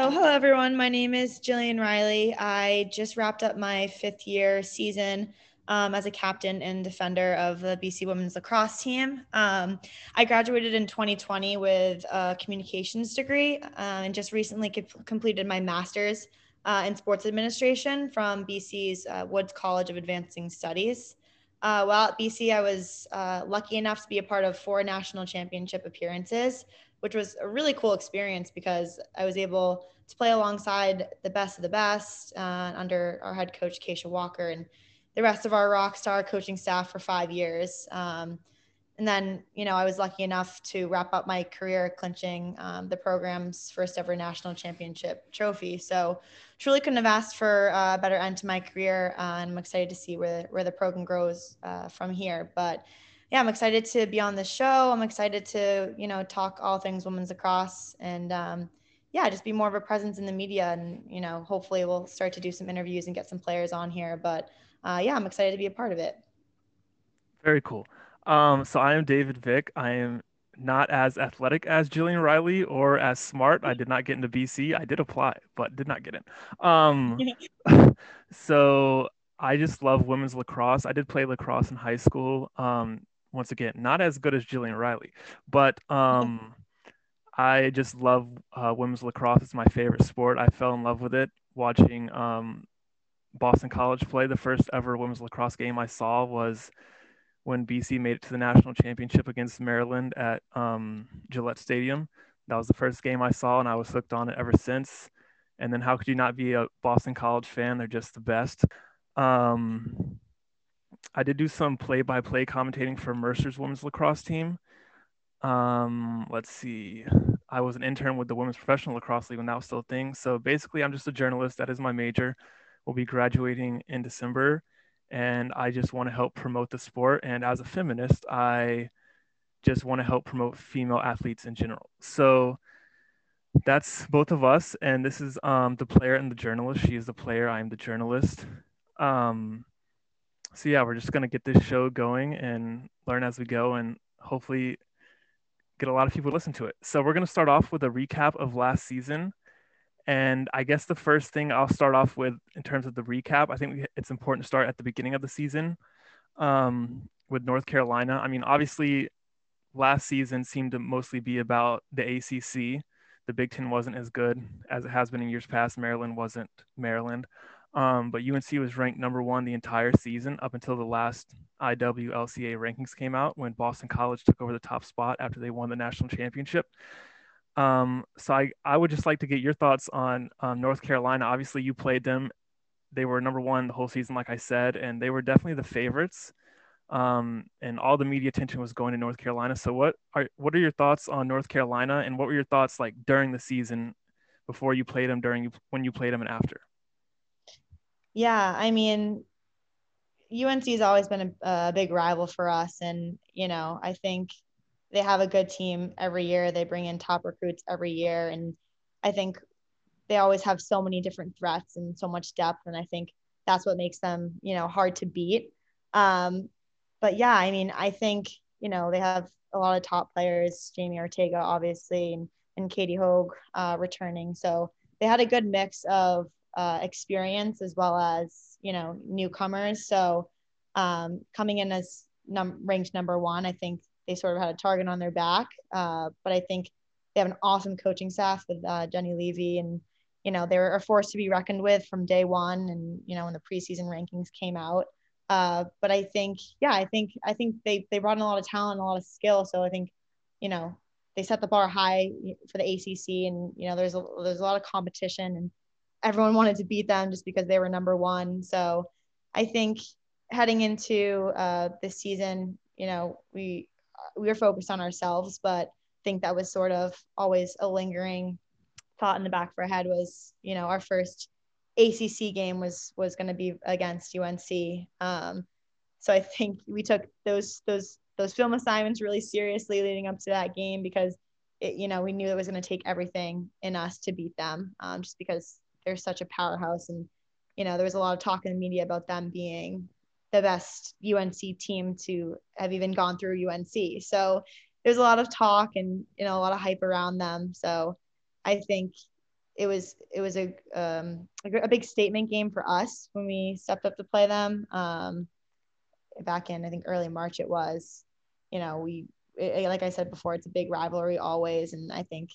So, hello everyone. My name is Jillian Reilly. I just wrapped up my fifth year season um, as a captain and defender of the BC women's lacrosse team. Um, I graduated in 2020 with a communications degree uh, and just recently co- completed my master's uh, in sports administration from BC's uh, Woods College of Advancing Studies. Uh, while at BC, I was uh, lucky enough to be a part of four national championship appearances, which was a really cool experience because I was able to play alongside the best of the best uh, under our head coach, Acacia Walker, and the rest of our rock star coaching staff for five years. Um, and then, you know, I was lucky enough to wrap up my career clinching um, the program's first ever national championship trophy. So, truly couldn't have asked for a better end to my career. Uh, and I'm excited to see where, where the program grows uh, from here. But yeah, I'm excited to be on the show. I'm excited to, you know, talk all things women's lacrosse and, um, yeah, just be more of a presence in the media. And, you know, hopefully we'll start to do some interviews and get some players on here. But uh, yeah, I'm excited to be a part of it. Very cool. Um, so I am David Vick. I am not as athletic as Jillian Reilly or as smart. I did not get into BC. I did apply, but did not get in. Um, so I just love women's lacrosse. I did play lacrosse in high school. Um, once again, not as good as Jillian Reilly, but um, I just love uh, women's lacrosse. It's my favorite sport. I fell in love with it watching um, Boston College play. The first ever women's lacrosse game I saw was when BC made it to the national championship against Maryland at um, Gillette Stadium. That was the first game I saw, and I was hooked on it ever since. And then, how could you not be a Boston College fan? They're just the best. Um, I did do some play-by-play commentating for Mercer's women's lacrosse team. Um, let's see. I was an intern with the Women's Professional Lacrosse League when that was still a thing. So basically, I'm just a journalist. That is my major. We'll be graduating in December, and I just want to help promote the sport. And as a feminist, I just want to help promote female athletes in general. So that's both of us. And this is um, the player and the journalist. She is the player. I'm the journalist. Um, so yeah, we're just gonna get this show going and learn as we go, and hopefully get a lot of people to listen to it. So we're gonna start off with a recap of last season. And I guess the first thing I'll start off with in terms of the recap, I think it's important to start at the beginning of the season um, with North Carolina. I mean, obviously, last season seemed to mostly be about the ACC. The Big Ten wasn't as good as it has been in years past. Maryland wasn't Maryland. Um, but UNC was ranked number one the entire season up until the last IWLCA rankings came out when Boston College took over the top spot after they won the national championship. Um, so I, I would just like to get your thoughts on um, North Carolina. Obviously, you played them. They were number one the whole season, like I said, and they were definitely the favorites. Um, and all the media attention was going to North Carolina. So what are what are your thoughts on North Carolina, and what were your thoughts like during the season, before you played them, during you when you played them, and after? Yeah, I mean, UNC has always been a, a, big rival for us. And, you know, I think they have a good team every year. They bring in top recruits every year. And I think they always have so many different threats and so much depth. And I think that's what makes them, you know, hard to beat. Um, but yeah, I mean, I think, you know, they have a lot of top players, Jamie Ortega, obviously, and, and Katie Hoeg uh, returning. So they had a good mix of uh, experience as well as you know newcomers. So um, coming in as num- ranked number one, I think they sort of had a target on their back. Uh, but I think they have an awesome coaching staff with uh, Jenny Levy, and you know they're a force to be reckoned with from day one. And you know when the preseason rankings came out. Uh, but I think, yeah, I think I think they they brought in a lot of talent, a lot of skill. So I think, you know, they set the bar high for the ACC, and you know, there's a there's a lot of competition, and everyone wanted to beat them just because they were number one. So I think heading into uh, this season, you know, we we were focused on ourselves, but I think that was sort of always a lingering thought in the back of our head was, you know, our first ACC game was was going to be against UNC. Um, so I think we took those those those film assignments really seriously leading up to that game because it, you know we knew it was going to take everything in us to beat them, um, just because they're such a powerhouse and you know there was a lot of talk in the media about them being the best UNC team to have even gone through UNC. So there's a lot of talk and you know a lot of hype around them. So I think it was it was a um, a big statement game for us when we stepped up to play them. Um, back in I think early March it was. You know, we it, like I said before, it's a big rivalry always, and I think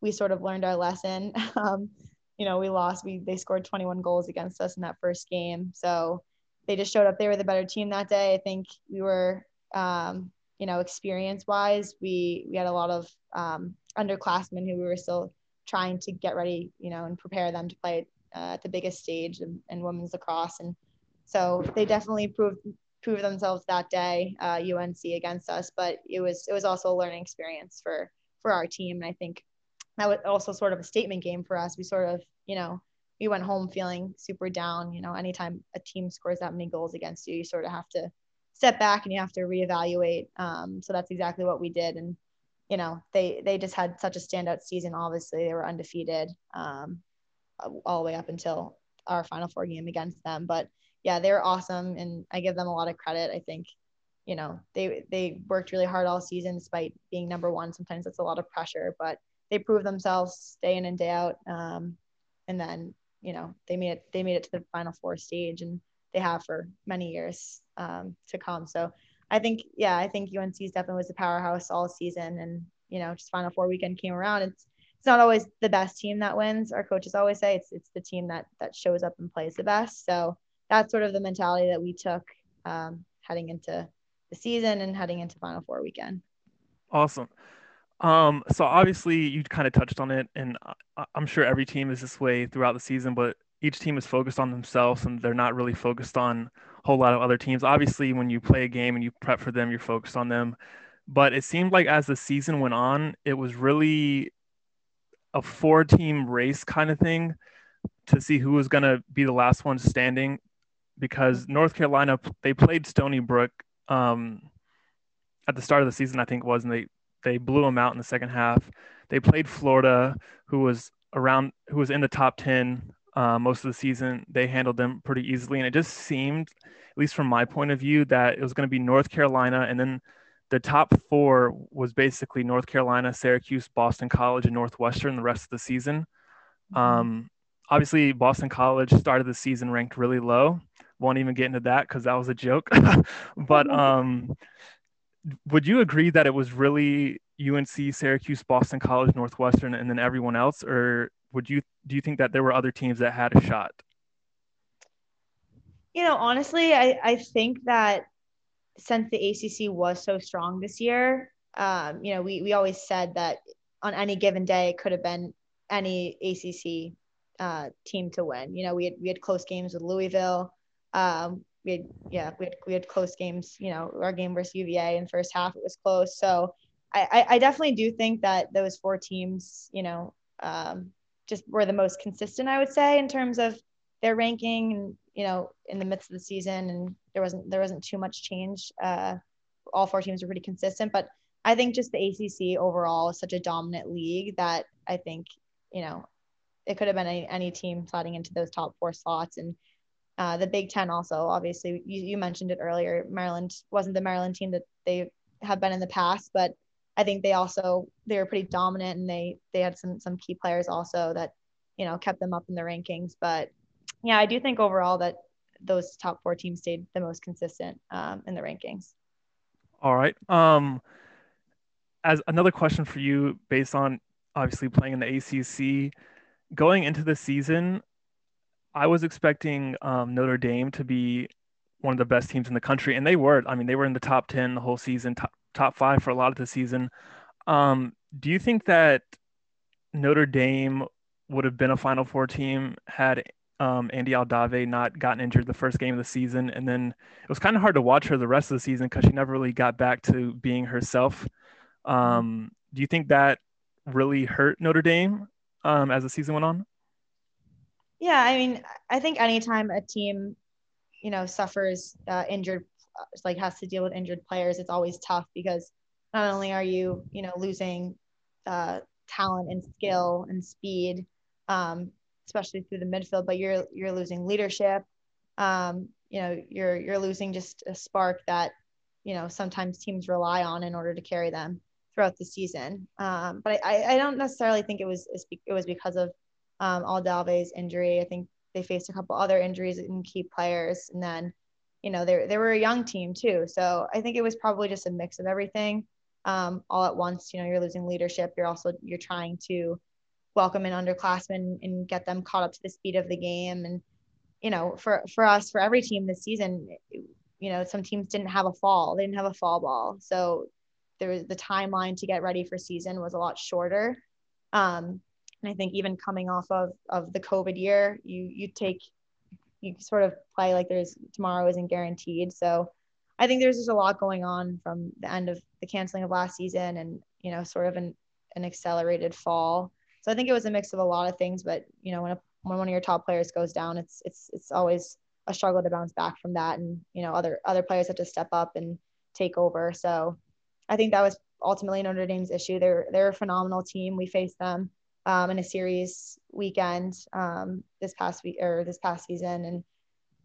we sort of learned our lesson. Um, you know, we lost. We they scored 21 goals against us in that first game, so they just showed up. They were the better team that day. I think we were, um, you know, experience wise, we we had a lot of um, underclassmen who we were still trying to get ready, you know, and prepare them to play uh, at the biggest stage in, in women's lacrosse. And so they definitely proved proved themselves that day, uh, UNC against us. But it was it was also a learning experience for for our team. And I think that was also sort of a statement game for us. We sort of, you know, we went home feeling super down. You know, anytime a team scores that many goals against you, you sort of have to step back and you have to reevaluate. Um, so that's exactly what we did. And you know, they they just had such a standout season. Obviously, they were undefeated um, all the way up until our Final Four game against them. But yeah, they were awesome, and I give them a lot of credit. I think, you know, they they worked really hard all season despite being number one. Sometimes that's a lot of pressure, but they proved themselves day in and day out. Um, and then you know they made it they made it to the Final Four stage, and they have for many years um, to come. So I think, yeah, I think UNC's definitely was a powerhouse all season. And, you know, just Final Four weekend came around. It's, it's not always the best team that wins. Our coaches always say it's, it's the team that, that shows up and plays the best. So that's sort of the mentality that we took um, heading into the season and heading into Final Four weekend. Awesome. Um, so obviously you kind of touched on it, and I'm sure every team is this way throughout the season, but each team is focused on themselves and they're not really focused on a whole lot of other teams. Obviously, when you play a game and you prep for them, you're focused on them. But it seemed like as the season went on, it was really a four team race kind of thing to see who was going to be the last one standing because North Carolina, they played Stony Brook um, at the start of the season, I think it was, and they, they blew them out in the second half. They played Florida, who was around, who was in the top 10 uh, most of the season. They handled them pretty easily, and it just seemed, at least from my point of view, that it was going to be North Carolina, and then the top four was basically North Carolina, Syracuse, Boston College, and Northwestern the rest of the season. Mm-hmm. Um, obviously, Boston College started the season ranked really low. Won't even get into that because that was a joke. but um, would you agree that it was really UNC, Syracuse, Boston College, Northwestern, and then everyone else, or would you do you think that there were other teams that had a shot? You know, honestly, I, I think that since the ACC was so strong this year, um, you know, we, we always said that on any given day, it could have been any ACC uh, team to win. You know, we had, we had close games with Louisville. Um, we had, yeah, we had, we had close games, you know, our game versus UVA in first half, it was close. So I, I definitely do think that those four teams, you know, um, just were the most consistent, I would say, in terms of their ranking and you know in the midst of the season. And there wasn't there wasn't too much change uh, all four teams were pretty consistent. But i think just the acc overall is such a dominant league that i think you know it could have been any, any team sliding into those top four slots. And uh, the big ten also obviously you, you mentioned it earlier maryland wasn't the maryland team that they have been in the past but I think they also they were pretty dominant and they they had some some key players also that you know kept them up in the rankings. But yeah, I do think overall that those top four teams stayed the most consistent um, in the rankings. All right. Um, as another question for you, based on obviously playing in the ACC, going into the season, I was expecting um, Notre Dame to be one of the best teams in the country, and they were. I mean, they were in the top ten the whole season, top, top five for a lot of the season. Um, do you think that Notre Dame would have been a Final Four team had um, Andie Aldave not gotten injured the first game of the season? And then it was kind of hard to watch her the rest of the season because she never really got back to being herself. Um, do you think that really hurt Notre Dame um, as the season went on? Yeah, I mean, I think anytime a team, you know, suffers uh, injured like has to deal with injured players, it's always tough because not only are you, you know, losing uh, talent and skill and speed, um, especially through the midfield, but you're you're losing leadership. Um, you know, you're you're losing just a spark that you know sometimes teams rely on in order to carry them throughout the season. Um, but I, I don't necessarily think it was it was because of um, Aldave's injury. I think they faced a couple other injuries in key players, and then you know they they were a young team too. So I think it was probably just a mix of everything um, all at once. You know, you're losing leadership. You're also you're trying to welcome in underclassmen and get them caught up to the speed of the game. And you know, for for us, for every team this season, you know, some teams didn't have a fall. They didn't have a fall ball, so there was the timeline to get ready for season was a lot shorter. Um, and I think even coming off of of the COVID year, you you take you sort of play like there's tomorrow isn't guaranteed. So I think there's just a lot going on from the end of the canceling of last season and you know sort of an an accelerated fall. So I think it was a mix of a lot of things. But you know when a, when one of your top players goes down, it's it's it's always a struggle to bounce back from that, and you know other other players have to step up and take over. So I think that was ultimately Notre Dame's issue. They're they're a phenomenal team. We faced them um, in a series weekend um, this past week or this past season, and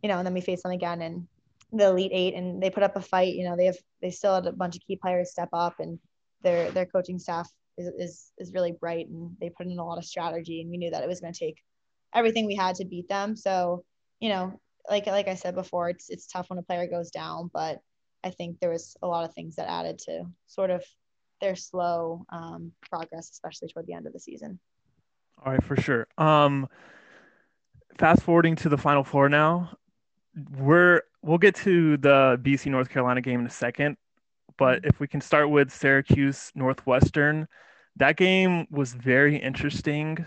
you know, and then we faced them again in the Elite Eight, and they put up a fight. You know, they have they still had a bunch of key players step up, and their their coaching staff is is is really bright, and they put in a lot of strategy, and we knew that it was going to take everything we had to beat them. So, you know, like like I said before, it's it's tough when a player goes down, but I think there was a lot of things that added to sort of their slow um, progress, especially toward the end of the season. All right, for sure. Um, fast forwarding to the Final Four now, we're we'll get to the BC North Carolina game in a second, but if we can start with Syracuse Northwestern, that game was very interesting.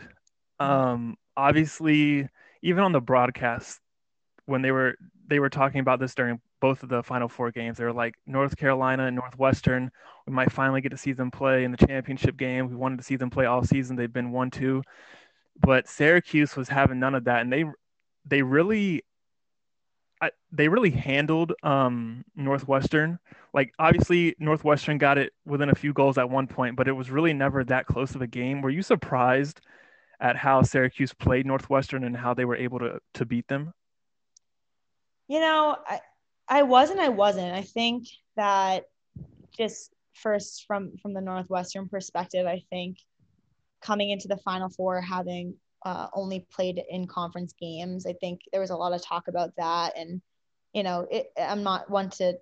Um, obviously, even on the broadcast, when they were they were talking about this during both of the Final Four games. They were like North Carolina and Northwestern. We might finally get to see them play in the championship game. We wanted to see them play all season. They've been one two, but Syracuse was having none of that, and they they really I, they really handled um, Northwestern. Like obviously Northwestern got it within a few goals at one point, but it was really never that close of a game. Were you surprised at how Syracuse played Northwestern and how they were able to to beat them? You know, I I wasn't. I wasn't. I think that just first from from the Northwestern perspective, I think coming into the Final Four, having uh, only played in conference games, I think there was a lot of talk about that. And you know, it, I'm not one to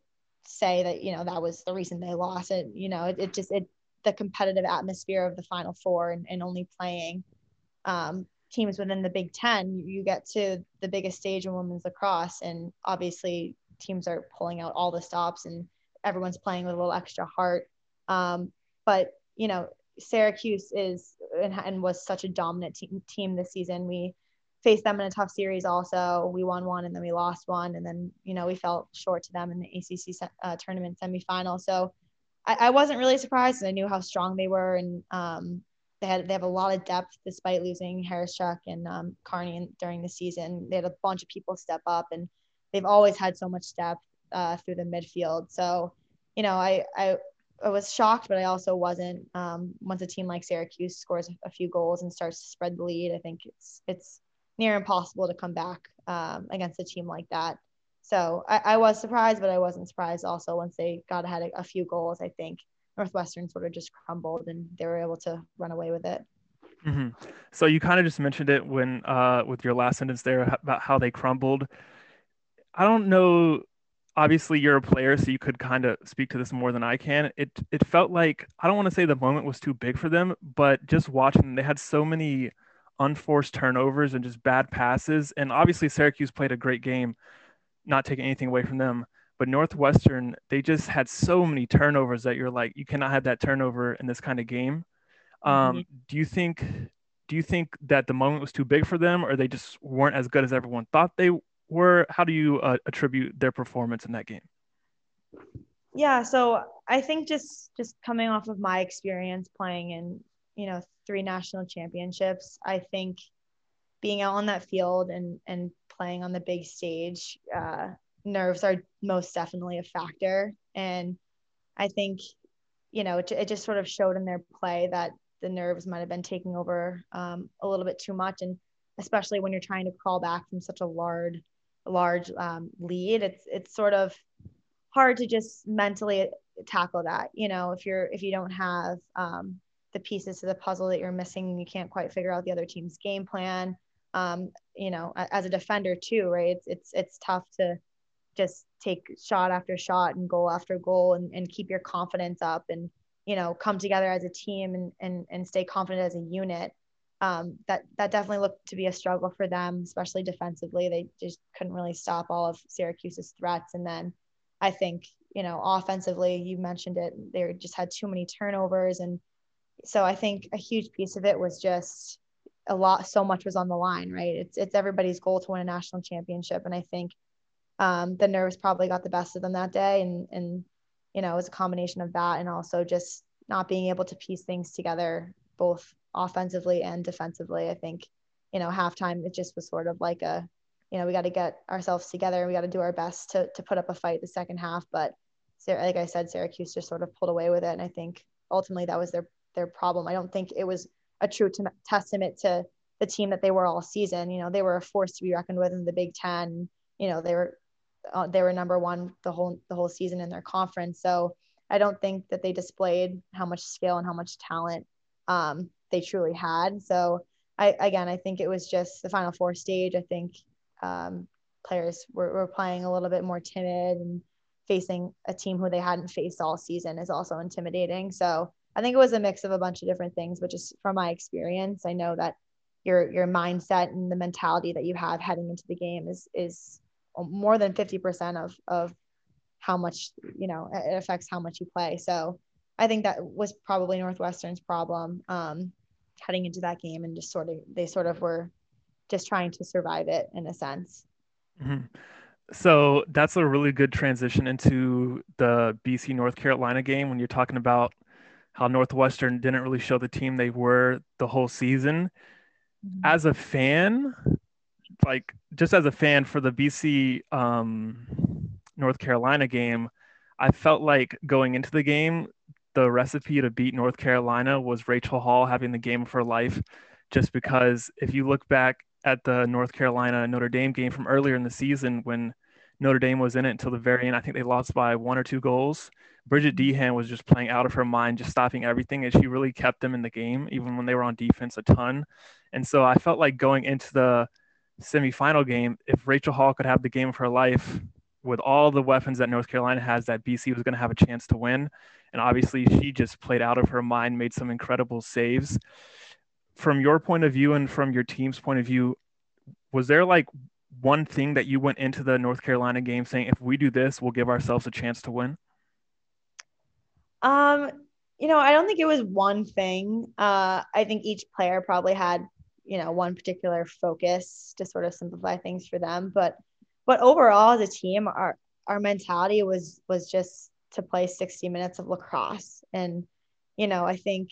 say that you know that was the reason they lost it. You know, it, it just it the competitive atmosphere of the Final Four and, and only playing um, teams within the Big Ten, you get to the biggest stage in women's lacrosse, and obviously teams are pulling out all the stops and everyone's playing with a little extra heart. Um, but you know, Syracuse is and, and was such a dominant te- team this season. We faced them in a tough series. Also, we won one and then we lost one, and then you know we fell short to them in the ACC uh, tournament semifinal. So I, I, wasn't really surprised. and I knew how strong they were, and um, they had they have a lot of depth despite losing Hawryschuk and um, Carney during the season. They had a bunch of people step up and they've always had so much depth uh, through the midfield. So, you know, I, I, I was shocked, but I also wasn't. Um, once a team like Syracuse scores a few goals and starts to spread the lead, I think it's it's near impossible to come back um, against a team like that. So I, I, was surprised, but I wasn't surprised also once they got ahead a, a few goals. I think Northwestern sort of just crumbled and they were able to run away with it. Mm-hmm. So you kind of just mentioned it when uh, with your last sentence there about how they crumbled. I don't know. Obviously, you're a player, so you could kind of speak to this more than I can. It it felt like I don't want to say the moment was too big for them, but just watching them, they had so many unforced turnovers and just bad passes. And obviously, Syracuse played a great game, not taking anything away from them. But Northwestern, they just had so many turnovers that you're like, you cannot have that turnover in this kind of game. Um, mm-hmm. Do you think? Do you think that the moment was too big for them, or they just weren't as good as everyone thought they were how do you uh, attribute their performance in that game? Yeah, so I think just just coming off of my experience playing in you know three national championships, I think being out on that field and and playing on the big stage, uh, nerves are most definitely a factor, and I think you know it, it just sort of showed in their play that the nerves might have been taking over um, a little bit too much and especially when you're trying to crawl back from such a large large um, lead, it's it's sort of hard to just mentally tackle that. You know, if you're if you don't have um, the pieces to the puzzle that you're missing you can't quite figure out the other team's game plan. Um, you know, as a defender too, right? It's it's it's tough to just take shot after shot and goal after goal and, and keep your confidence up and you know come together as a team and and, and stay confident as a unit um, that that definitely looked to be a struggle for them especially defensively. They just couldn't really stop all of syracuse's threats. And then i think you know offensively you mentioned it they just had too many turnovers. And so i think a huge piece of it was just a lot so much was on the line right? It's it's everybody's goal to win a national championship. And i think um, the nerves probably got the best of them that day. And and you know it was a combination of that and also just not being able to piece things together both offensively and defensively. I think you know halftime it just was sort of like a you know we got to get ourselves together and we got to do our best to, to put up a fight the second half. But like i said syracuse just sort of pulled away with it. And i think ultimately that was their their problem. I don't think it was a true t- testament to the team that they were all season. You know they were a force to be reckoned with in the big ten. You know they were uh, they were number one the whole the whole season in their conference. So I don't think that they displayed how much skill and how much talent um, they truly had. So I again I think it was just the Final Four stage. I think um, players were, were playing a little bit more timid and facing a team who they hadn't faced all season is also intimidating. So I think it was a mix of a bunch of different things, but just from my experience, I know that your your mindset and the mentality that you have heading into the game is is more than 50% of, of how much, you know, it affects how much you play. So I think that was probably Northwestern's problem um, heading into that game and just sort of, they sort of were just trying to survive it in a sense. Mm-hmm. So that's a really good transition into the BC North Carolina game when you're talking about how Northwestern didn't really show the team they were the whole season. Mm-hmm. As a fan, like just as a fan for the BC um, North Carolina game, I felt like going into the game, the recipe to beat North Carolina was Rachel Hall having the game of her life. Just because if you look back at the North Carolina Notre Dame game from earlier in the season when Notre Dame was in it until the very end, I think they lost by one or two goals. Bridget Deehan was just playing out of her mind, just stopping everything, and she really kept them in the game, even when they were on defense a ton. And so I felt like going into the semifinal game, if Rachel Hall could have the game of her life with all the weapons that North Carolina has, that BC was going to have a chance to win. And obviously, she just played out of her mind, made some incredible saves. From your point of view and from your team's point of view, was there like one thing that you went into the North Carolina game saying, if we do this, we'll give ourselves a chance to win? Um, you know, I don't think it was one thing. Uh, I think each player probably had you know one particular focus to sort of simplify things for them but but overall as a team our our mentality was was just to play 60 minutes of lacrosse. And you know i think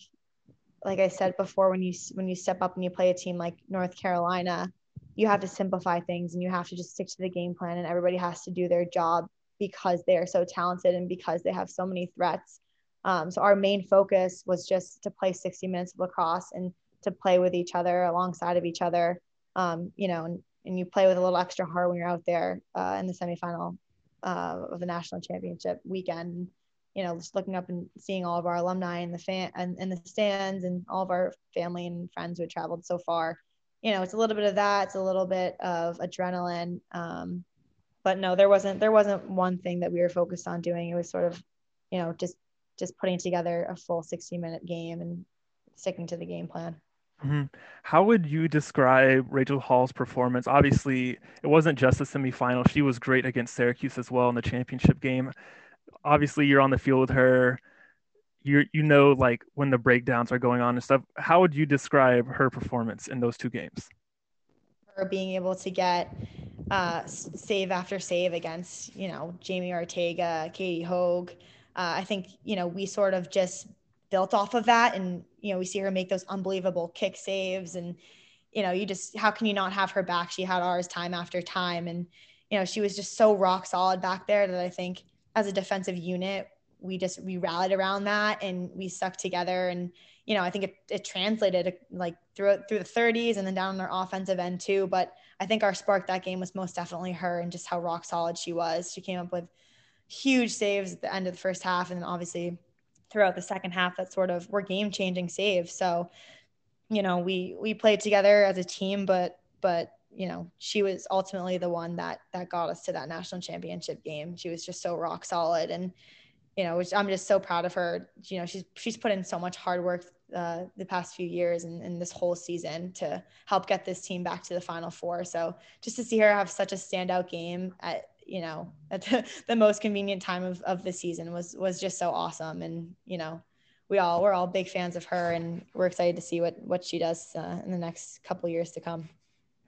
like i said before when you when you step up and you play a team like north carolina you have to simplify things and you have to just stick to the game plan and everybody has to do their job because they are so talented and because they have so many threats. Um, so our main focus was just to play 60 minutes of lacrosse and to play with each other alongside of each other. Um, you know, and, and you play with a little extra heart when you're out there uh, in the semifinal uh, of the national championship weekend. You know, just looking up and seeing all of our alumni in the fan and in the stands and all of our family and friends who had traveled so far. You know, it's a little bit of that. It's a little bit of adrenaline. Um, but no, there wasn't there wasn't one thing that we were focused on doing. It was sort of, you know, just just putting together a full 60 minute game and sticking to the game plan. Mm-hmm. How would you describe Rachel Hall's performance? Obviously, it wasn't just the semifinal. She was great against Syracuse as well in the championship game. Obviously, you're on the field with her. You you know like when the breakdowns are going on and stuff. How would you describe her performance in those two games? Her being able to get uh, save after save against you know Jamie Ortega, Katie Hoeg. Uh, I think you know we sort of just built off of that. And, you know, we see her make those unbelievable kick saves. And, you know, you just, how can you not have her back? She had ours time after time. And, you know, she was just so rock solid back there that I think as a defensive unit, we just, we rallied around that and we stuck together. And, you know, I think it, it translated like through through the 30s and then down on our offensive end too. But I think our spark that game was most definitely her and just how rock solid she was. She came up with huge saves at the end of the first half and then obviously throughout the second half that sort of were game changing saves. So, you know, we we played together as a team, but but you know, she was ultimately the one that that got us to that national championship game. She was just so rock solid and you know, which I'm just so proud of her. You know, she's she's put in so much hard work uh, the past few years and, and, this whole season to help get this team back to the final four. So just to see her have such a standout game at you know at the, the most convenient time of, of the season was was just so awesome. And you know we all we're all big fans of her and we're excited to see what what she does uh, in the next couple years to come.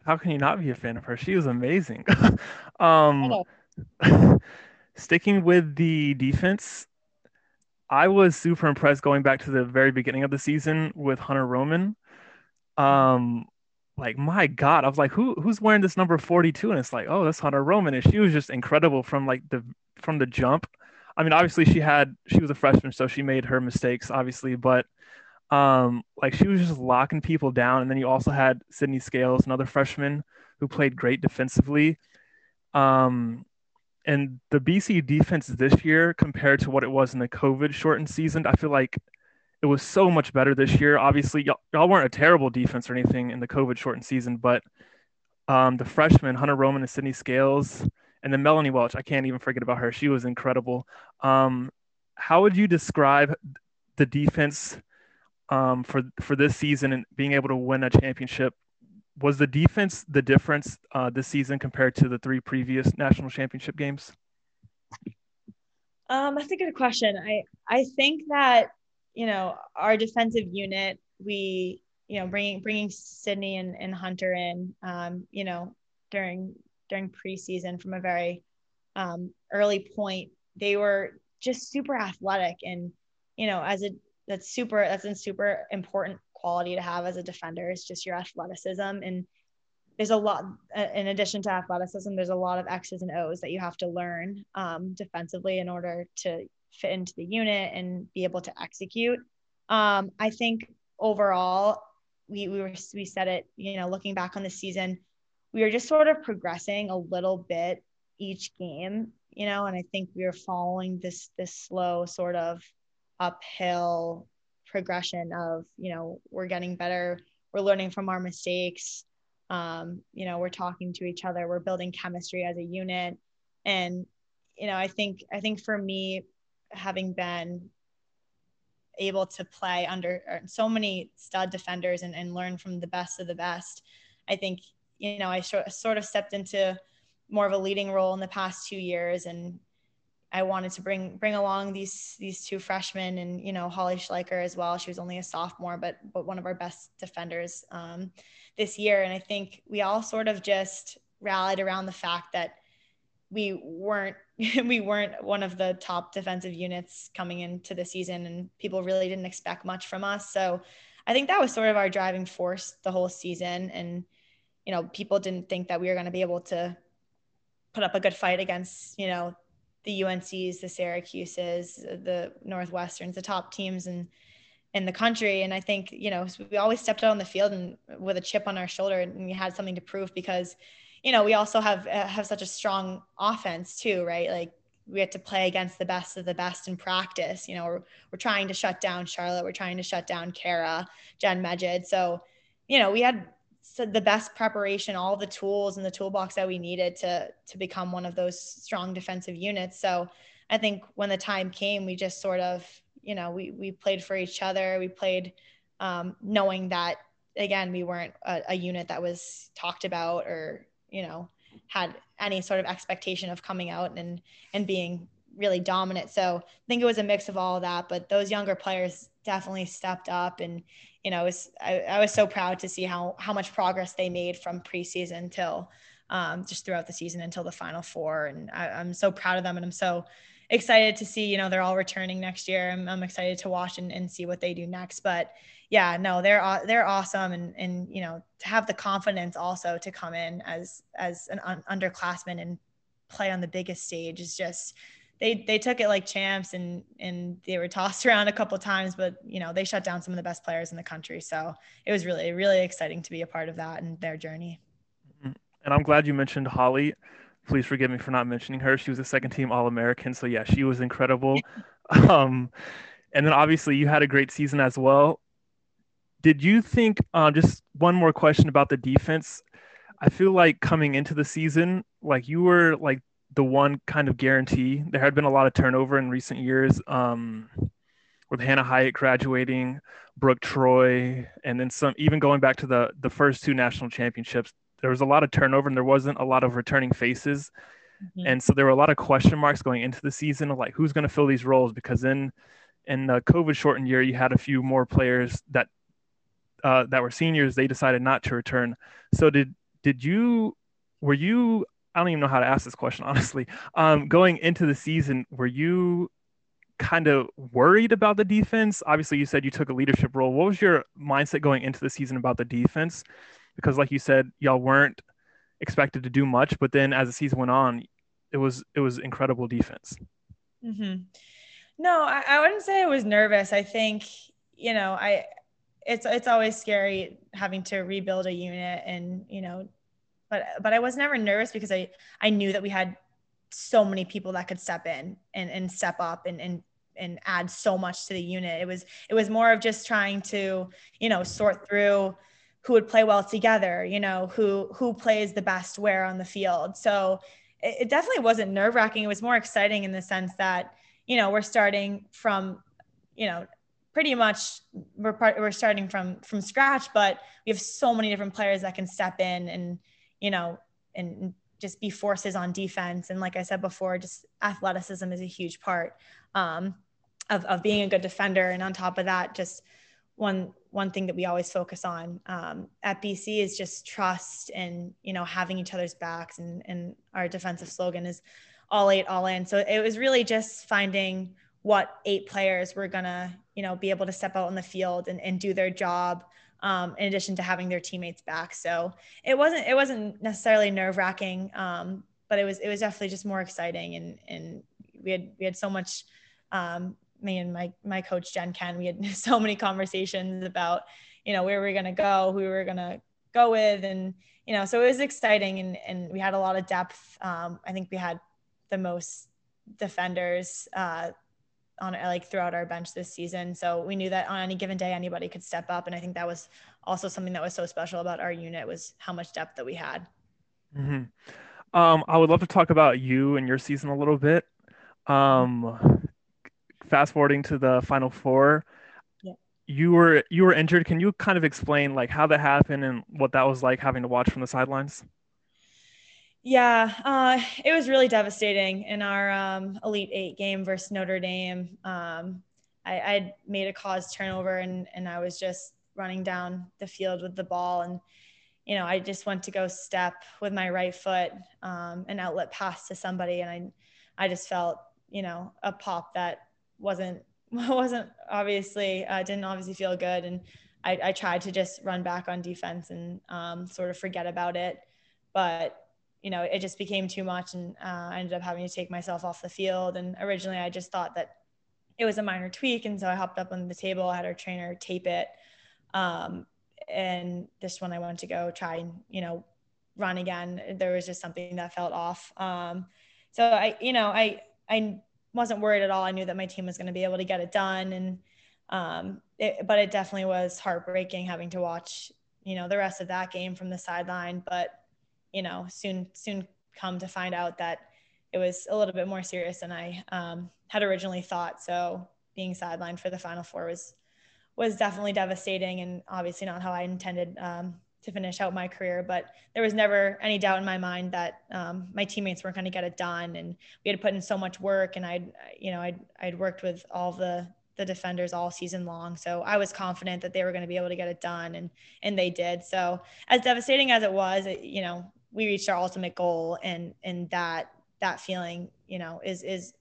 How can you not be a fan of her? She was amazing. um, sticking with the defense, I was super impressed going back to the very beginning of the season with Hunter Roman. Um, like my God, I was like, who who's wearing this number 42? And it's like, oh, that's Hunter Roman. And she was just incredible from like the from the jump. I mean, obviously she had she was a freshman, so she made her mistakes, obviously, but um, like she was just locking people down. And then you also had Sydney Scales, another freshman who played great defensively. Um, and the BC defense this year compared to what it was in the COVID shortened season, I feel like it was so much better this year. Obviously, y'all, y'all weren't a terrible defense or anything in the COVID shortened season, but um, the freshmen, Hunter Roman and Sydney Scales, and then Melanie Welch, I can't even forget about her. She was incredible. Um, how would you describe the defense um, for for this season and being able to win a championship? Was the defense the difference uh, this season compared to the three previous national championship games? Um, that's a good question. I I think that you know, our defensive unit, we, you know, bringing bringing Sydney and, and Hunter in, um, you know, during during preseason from a very um, early point, they were just super athletic, and you know, as a that's super that's a super important quality to have as a defender is just your athleticism. And there's a lot in addition to athleticism there's a lot of x's and o's that you have to learn um, defensively in order to fit into the unit and be able to execute. Um, I think overall, we, we were we said it, you know, looking back on the season, we were just sort of progressing a little bit each game, you know, and I think we were following this this slow sort of uphill progression of, you know, we're getting better, we're learning from our mistakes. Um, you know, we're talking to each other, we're building chemistry as a unit. And, you know, I think I think for me, having been able to play under so many stud defenders and, and learn from the best of the best. I think, you know, I sort of stepped into more of a leading role in the past two years and I wanted to bring bring along these these two freshmen and you know Holly Schleicher as well. She was only a sophomore, but but one of our best defenders um, this year. And I think we all sort of just rallied around the fact that we weren't we weren't one of the top defensive units coming into the season and people really didn't expect much from us so i think that was sort of our driving force the whole season and you know people didn't think that we were going to be able to put up a good fight against you know the UNCs, the Syracuses, the Northwesterns, the top teams in in the country. And I think you know we always stepped out on the field and with a chip on our shoulder, and we had something to prove because you know, we also have uh, have such a strong offense too, right? Like we have to play against the best of the best in practice. You know, we're, we're trying to shut down Charlotte. We're trying to shut down Kara, Jen Medjid. So, you know, we had the best preparation, all the tools in the toolbox that we needed to to become one of those strong defensive units. So, I think when the time came, we just sort of, you know, we we played for each other. We played um, knowing that again, we weren't a, a unit that was talked about or you know had any sort of expectation of coming out and and being really dominant. So I think it was a mix of all of that. But those younger players definitely stepped up, and you know, was I, I, was so proud to see how how much progress they made from preseason till um, just throughout the season until the final four. And I, I'm so proud of them, and I'm so excited to see. You know, they're all returning next year. I'm, I'm excited to watch and, and see what they do next. But yeah, no, they're they're awesome, and and you know to have the confidence also to come in as as an un- underclassman and play on the biggest stage is just they they took it like champs and and they were tossed around a couple times, but you know they shut down some of the best players in the country. So it was really really exciting to be a part of that and their journey. Mm-hmm. And I'm glad you mentioned Holly. Please forgive me for not mentioning her. She was a second team All American, so yeah, she was incredible. um, and then obviously you had a great season as well. Did you think, uh, just one more question about the defense? I feel like coming into the season, like you were like the one kind of guarantee. There had been a lot of turnover in recent years um, with Hannah Hyatt graduating, Brooke Troy, and then some, even going back to the, the first two national championships, there was a lot of turnover and there wasn't a lot of returning faces. Mm-hmm. And so there were a lot of question marks going into the season of like who's going to fill these roles because then in the COVID shortened year, you had a few more players that uh, that were seniors. They decided not to return. So did did you were you I don't even know how to ask this question honestly. Um, going into the season, were you kind of worried about the defense? Obviously, you said you took a leadership role. What was your mindset going into the season about the defense? Because, like you said, y'all weren't expected to do much, but then as the season went on, it was it was incredible defense. Mm-hmm. No, I, I wouldn't say I was nervous. I think you know I it's it's always scary having to rebuild a unit and you know but but I was never nervous because I I knew that we had so many people that could step in and and step up and and and add so much to the unit. It was it was more of just trying to, you know, sort through who would play well together, you know, who who plays the best where on the field. So it, it definitely wasn't nerve wracking. It was more exciting in the sense that, you know, we're starting from, you know, pretty much we're part, we're starting from from scratch, but we have so many different players that can step in and you know, and just be forces on defense. And like I said before, just athleticism is a huge part um, of, of being a good defender. And on top of that, just one one thing that we always focus on um, at BC is just trust and you know having each other's backs. And, and our defensive slogan is all eight, all in. So it was really just finding what eight players were gonna you know be able to step out on the field and, and do their job um, in addition to having their teammates back. So it wasn't it wasn't necessarily nerve wracking, um, but it was it was definitely just more exciting and and we had we had so much. Um, me and my my coach Jen Ken, we had so many conversations about you know where we going to go, who we were going to go with, and you know so it was exciting and and we had a lot of depth. Um, I think we had the most defenders uh, on like throughout our bench this season. So we knew that on any given day anybody could step up, and I think that was also something that was so special about our unit was how much depth that we had. Mm-hmm. Um, I would love to talk about you and your season a little bit. Um, fast forwarding to the final four, yeah. you were you were injured. Can you kind of explain like how that happened and what that was like having to watch from the sidelines? Yeah, uh, it was really devastating in our um, Elite Eight game versus Notre Dame. Um, I, I made a cause turnover and, and I was just running down the field with the ball. And, you know, I just went to go step with my right foot, um, an outlet pass to somebody. And I, I just felt, you know, a pop that wasn't, wasn't obviously, uh, didn't obviously feel good. And I, I tried to just run back on defense and um, sort of forget about it. But you know, it just became too much, and uh, I ended up having to take myself off the field. And originally, I just thought that it was a minor tweak, and so I hopped up on the table. Had our trainer tape it, um, and this one I wanted to go try and you know run again. There was just something that felt off. Um, so I, you know, I I wasn't worried at all. I knew that my team was going to be able to get it done, and um, it, but it definitely was heartbreaking having to watch you know the rest of that game from the sideline. But you know, soon soon come to find out that it was a little bit more serious than I um, had originally thought. So being sidelined for the Final Four was was definitely devastating, and obviously not how I intended um, to finish out my career. But there was never any doubt in my mind that um, my teammates weren't going to get it done, and we had put in so much work, and I'd you know I'd I'd worked with all the the defenders all season long. So I was confident that they were going to be able to get it done and and they did. So as devastating as it was, it, you know, we reached our ultimate goal and and that that feeling you know is is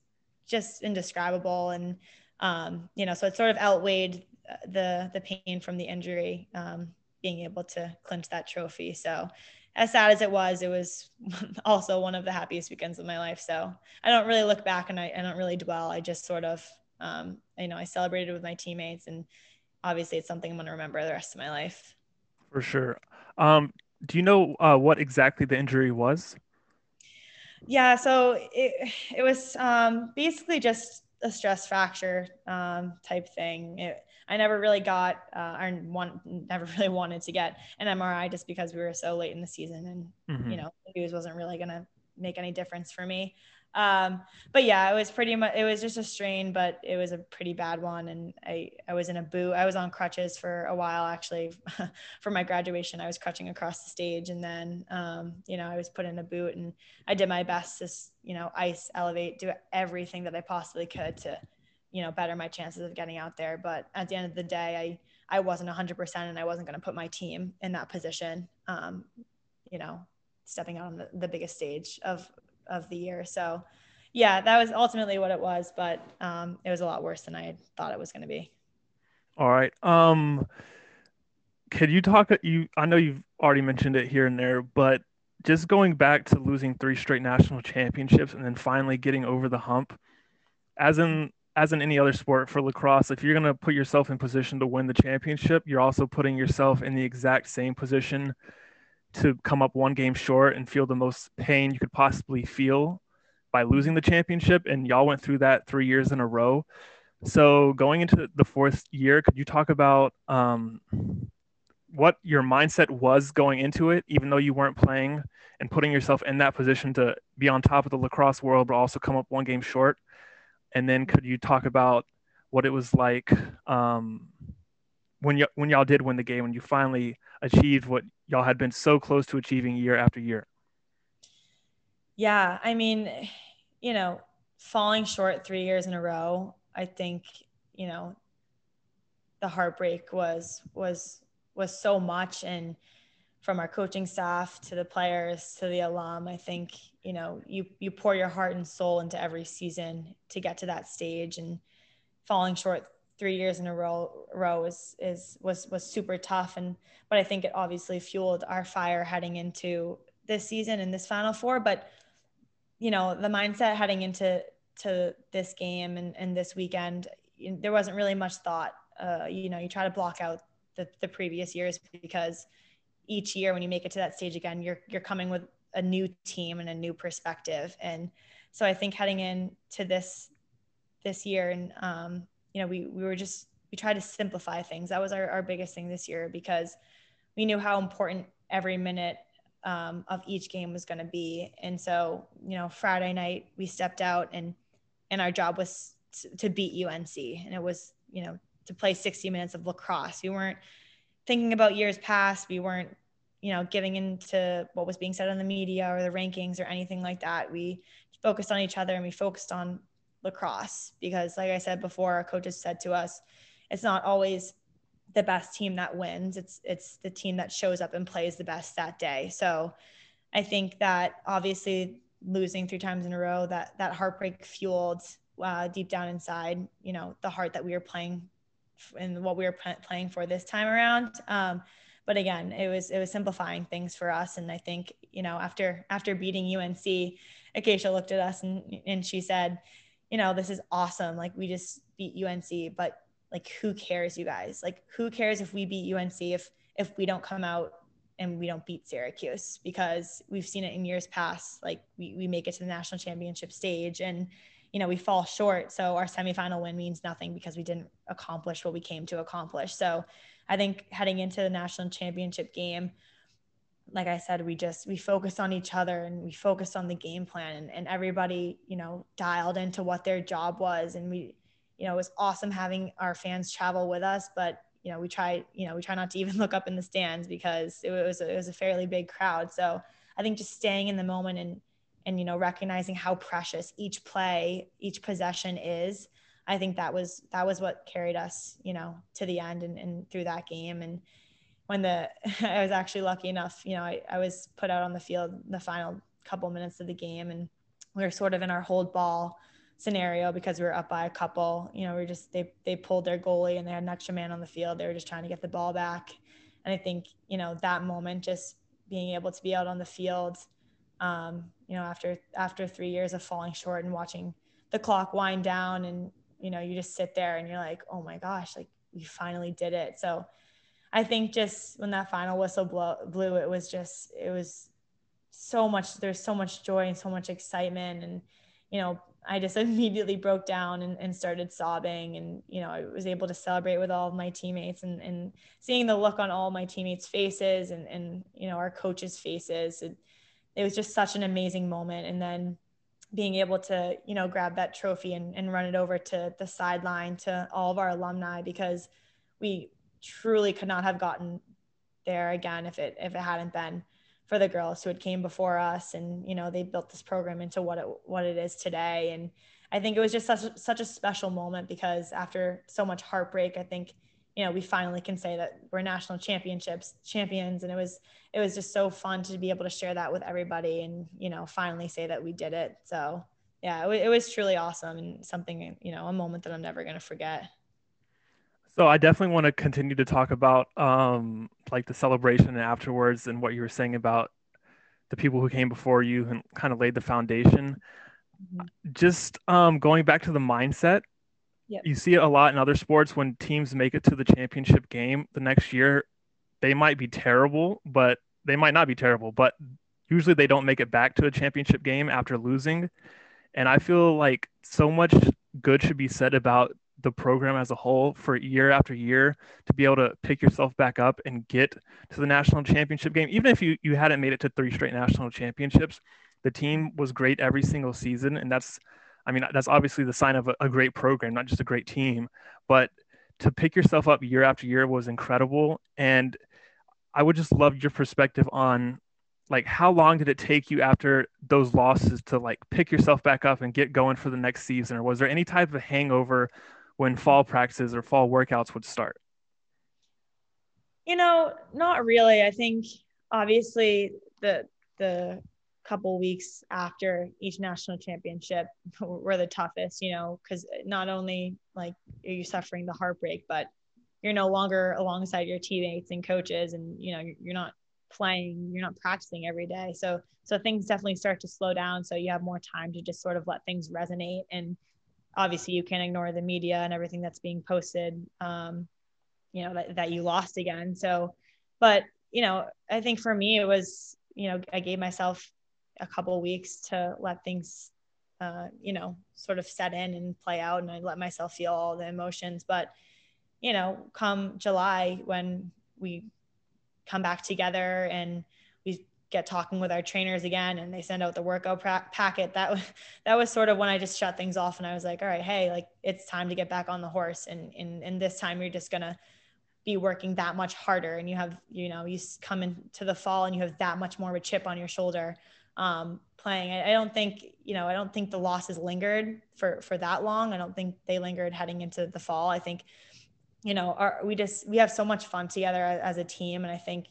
just indescribable. And um, you know so it sort of outweighed the the pain from the injury um, being able to clinch that trophy. So as sad as it was it was also one of the happiest weekends of my life. So i don't really look back and i, I don't really dwell. I just sort of um, you know i celebrated with my teammates and obviously it's something i'm going to remember the rest of my life. For sure. Um, do you know uh, what exactly the injury was? Yeah, so it, it was um, basically just a stress fracture um, type thing. It, I never really got, uh, I want, never really wanted to get an MRI just because we were so late in the season and, mm-hmm. you know, the news wasn't really going to make any difference for me. Um, but yeah, it was pretty much, it was just a strain, but it was a pretty bad one. And I, I was in a boot. I was on crutches for a while, actually for my graduation, I was crutching across the stage. And then, um, you know, I was put in a boot and I did my best to, you know, ice, elevate, do everything that I possibly could to, you know, better my chances of getting out there. But at the end of the day, I, I wasn't hundred percent and I wasn't going to put my team in that position. Um, you know, stepping out on the, the biggest stage of of the year. So yeah, that was ultimately what it was, but um, it was a lot worse than I thought it was going to be. All right. Um, could you talk? You, I know you've already mentioned it here and there, but just going back to losing three straight national championships and then finally getting over the hump, as in as in any other sport for lacrosse, if you're going to put yourself in position to win the championship, you're also putting yourself in the exact same position to come up one game short and feel the most pain you could possibly feel by losing the championship. And y'all went through that three years in a row. So going into the fourth year, could you talk about um, what your mindset was going into it, even though you weren't playing, and putting yourself in that position to be on top of the lacrosse world, but also come up one game short? And then could you talk about what it was like um, when y- when y'all did win the game, when you finally achieved what y'all had been so close to achieving year after year? Yeah, I mean, you know, falling short three years in a row, I think, you know, the heartbreak was was was so much and from our coaching staff to the players to the alum i think you know you you pour your heart and soul into every season to get to that stage and falling short three years in a row row is is was was super tough. And but I think it obviously fueled our fire heading into this season and this final four. But you know the mindset heading into to this game and, and this weekend there wasn't really much thought. Uh, you know you try to block out the, the previous years because each year when you make it to that stage again you're you're coming with a new team and a new perspective. And so I think heading into this this year and um, you know, we, we were just, we tried to simplify things. That was our, our biggest thing this year because we knew how important every minute um, of each game was going to be. And so, you know, Friday night we stepped out and, and our job was to, to beat UNC. And it was, you know, to play 60 minutes of lacrosse. We weren't thinking about years past. We weren't, you know, giving into what was being said on the media or the rankings or anything like that. We focused on each other and we focused on lacrosse because like i said before our coaches said to us it's not always the best team that wins. It's it's the team that shows up and plays the best that day. So i think that obviously losing three times in a row that that heartbreak fueled uh, deep down inside you know the heart that we were playing and what we were p- playing for this time around. Um, but again it was it was simplifying things for us. And i think you know after after beating unc acacia looked at us and and she said you know, this is awesome. Like we just beat UNC, but like who cares, you guys? Like who cares if we beat UNC if if we don't come out and we don't beat Syracuse because we've seen it in years past. Like we, we make it to the national championship stage and you know we fall short. So our semifinal win means nothing because we didn't accomplish what we came to accomplish. So I think heading into the national championship game, like I said, we just we focused on each other and we focused on the game plan and, and everybody, you know, dialed into what their job was. And we, you know, it was awesome having our fans travel with us, but you know, we try, you know, we try not to even look up in the stands because it was a, it was a fairly big crowd. So I think just staying in the moment and and you know recognizing how precious each play, each possession is. I think that was that was what carried us, you know, to the end and, and through that game. And when the I was actually lucky enough, you know, I, I was put out on the field the final couple minutes of the game and we were sort of in our hold ball scenario because we were up by a couple. You know, we are just they they pulled their goalie and they had an extra man on the field. They were just trying to get the ball back. And I think, you know, that moment just being able to be out on the field, um, you know, after after three years of falling short and watching the clock wind down and, you know, you just sit there and you're like, oh my gosh, like we finally did it. So I think just when that final whistle blow, blew, it was just, it was so much, there's so much joy and so much excitement. And, you know, I just immediately broke down and, and started sobbing. And, you know, I was able to celebrate with all of my teammates and, and seeing the look on all my teammates' faces and, and you know, our coaches' faces. It, it was just such an amazing moment. And then being able to, you know, grab that trophy and, and run it over to the sideline to all of our alumni because we truly could not have gotten there again if it if it hadn't been for the girls who had came before us and you know they built this program into what it what it is today. And I think it was just such such a special moment because after so much heartbreak I think you know we finally can say that we're national championships champions. And it was it was just so fun to be able to share that with everybody and you know finally say that we did it. So yeah it, it was truly awesome and something you know a moment that I'm never going to forget so I definitely want to continue to talk about um, like the celebration and afterwards and what you were saying about the people who came before you and kind of laid the foundation. Mm-hmm. Just um, going back to the mindset, yep. you see it a lot in other sports when teams make it to the championship game the next year. They might be terrible, but they might not be terrible, but usually they don't make it back to a championship game after losing. And I feel like so much good should be said about the program as a whole for year after year to be able to pick yourself back up and get to the national championship game. Even if you you hadn't made it to three straight national championships the team was great every single season. And that's i mean that's obviously the sign of a, a great program not just a great team. But to pick yourself up year after year was incredible. And i would just love your perspective on like how long did it take you after those losses to like pick yourself back up and get going for the next season? Or was there any type of hangover when fall practices or fall workouts would start? You know, not really. I think obviously the the couple weeks after each national championship were the toughest, you know, because not only like are you suffering the heartbreak, but you're no longer alongside your teammates and coaches, and you know you're not playing, you're not practicing every day. So so things definitely start to slow down. So you have more time to just sort of let things resonate and obviously you can't ignore the media and everything that's being posted um, you know that, that you lost again. So but you know i think for me it was you know i gave myself a couple weeks to let things uh, you know sort of set in and play out and i let myself feel all the emotions. But you know come july when we come back together and get talking with our trainers again and they send out the workout pra- packet that was that was sort of when i just shut things off and i was like all right hey like it's time to get back on the horse and and, and this time you're just gonna be working that much harder and you have you know you come into the fall and you have that much more of a chip on your shoulder um, playing. I, I don't think you know i don't think the losses lingered for for that long. I don't think they lingered heading into the fall. I think you know our, we just we have so much fun together as, as a team and i think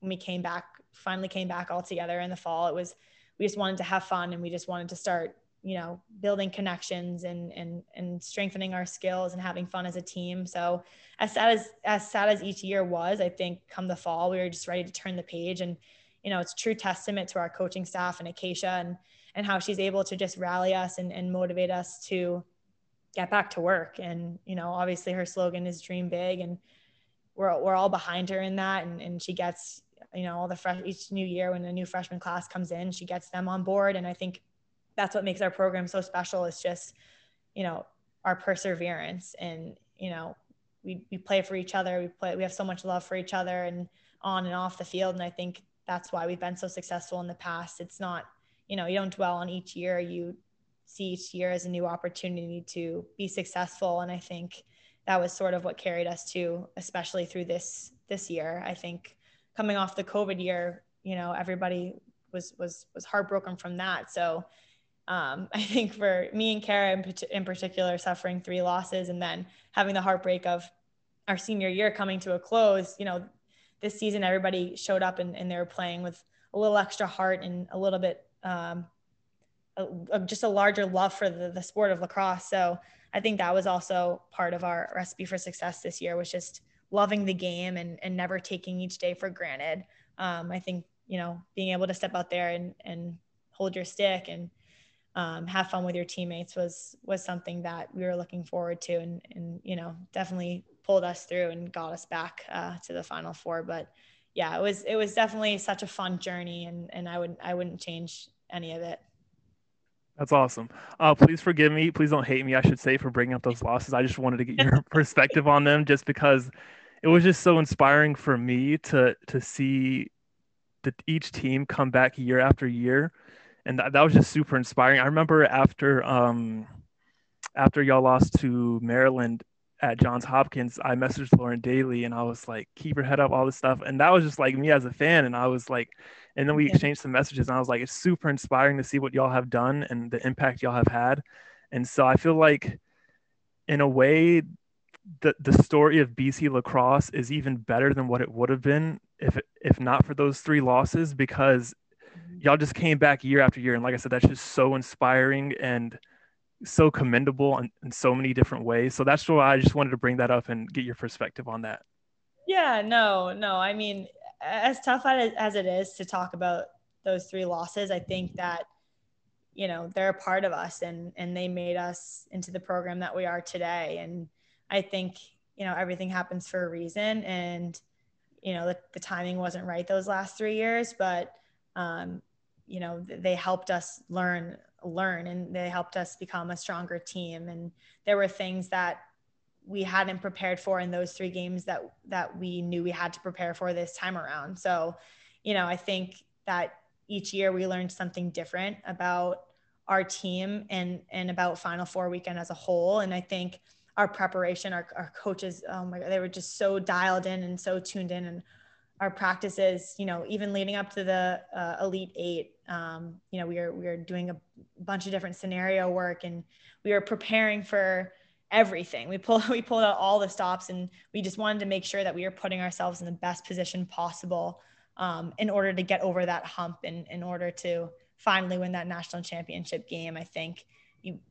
when we came back finally came back all together in the fall, it was we just wanted to have fun and we just wanted to start, you know, building connections and and and strengthening our skills and having fun as a team. So as sad as as sad as each year was, I think come the fall we were just ready to turn the page and you know it's true testament to our coaching staff and Acacia and and how she's able to just rally us and, and motivate us to get back to work. And, you know, obviously her slogan is dream big and we're, we're all behind her in that. And, and she gets, you know all the fresh each new year when a new freshman class comes in she gets them on board. And i think that's what makes our program so special is just you know our perseverance and you know we, we play for each other. We play we have so much love for each other and on and off the field. And i think that's why we've been so successful in the past. It's not you know you don't dwell on each year. You see each year as a new opportunity to be successful. And i think that was sort of what carried us to especially through this this year. I think coming off the COVID year, you know, everybody was was was heartbroken from that. So um, I think for me and Kara in, in particular, suffering three losses and then having the heartbreak of our senior year coming to a close, you know, this season everybody showed up and, and they were playing with a little extra heart and a little bit um, a, a, just a larger love for the, the sport of lacrosse. So I think that was also part of our recipe for success this year was just loving the game and, and never taking each day for granted. Um, I think, you know, being able to step out there and, and hold your stick and um, have fun with your teammates was, was something that we were looking forward to and, and, you know, definitely pulled us through and got us back uh, to the final four. But yeah, it was, it was definitely such a fun journey and, and I would, I wouldn't change any of it. That's awesome. Uh, please forgive me. Please don't hate me. I should say for bringing up those losses. I just wanted to get your perspective on them, just because it was just so inspiring for me to to see that each team come back year after year, and that, that was just super inspiring. I remember after um after y'all lost to Maryland at Johns Hopkins, I messaged Lauren Daly and I was like, keep your head up, all this stuff. And that was just like me as a fan. And I was like, and then we exchanged some messages and I was like, it's super inspiring to see what y'all have done and the impact y'all have had. And so I feel like in a way, the, the story of BC lacrosse is even better than what it would have been if if not for those three losses because mm-hmm. y'all just came back year after year and like I said that's just so inspiring and so commendable in, in so many different ways. So that's why I just wanted to bring that up and get your perspective on that. Yeah, no, no. I mean, as tough as it is to talk about those three losses, I think that you know they're a part of us and and they made us into the program that we are today. And I think you know everything happens for a reason, and you know the, the timing wasn't right those last three years, but um, you know they helped us learn learn and they helped us become a stronger team. And there were things that we hadn't prepared for in those three games that that we knew we had to prepare for this time around. So you know i think that each year we learned something different about our team and and about final four weekend as a whole. And i think our preparation our, our coaches oh my god they were just so dialed in and so tuned in and our practices, you know, even leading up to the uh, Elite Eight, um, you know, we were we were doing a bunch of different scenario work, and we were preparing for everything. We pulled we pulled out all the stops, and we just wanted to make sure that we were putting ourselves in the best position possible um, in order to get over that hump, and in order to finally win that national championship game. I think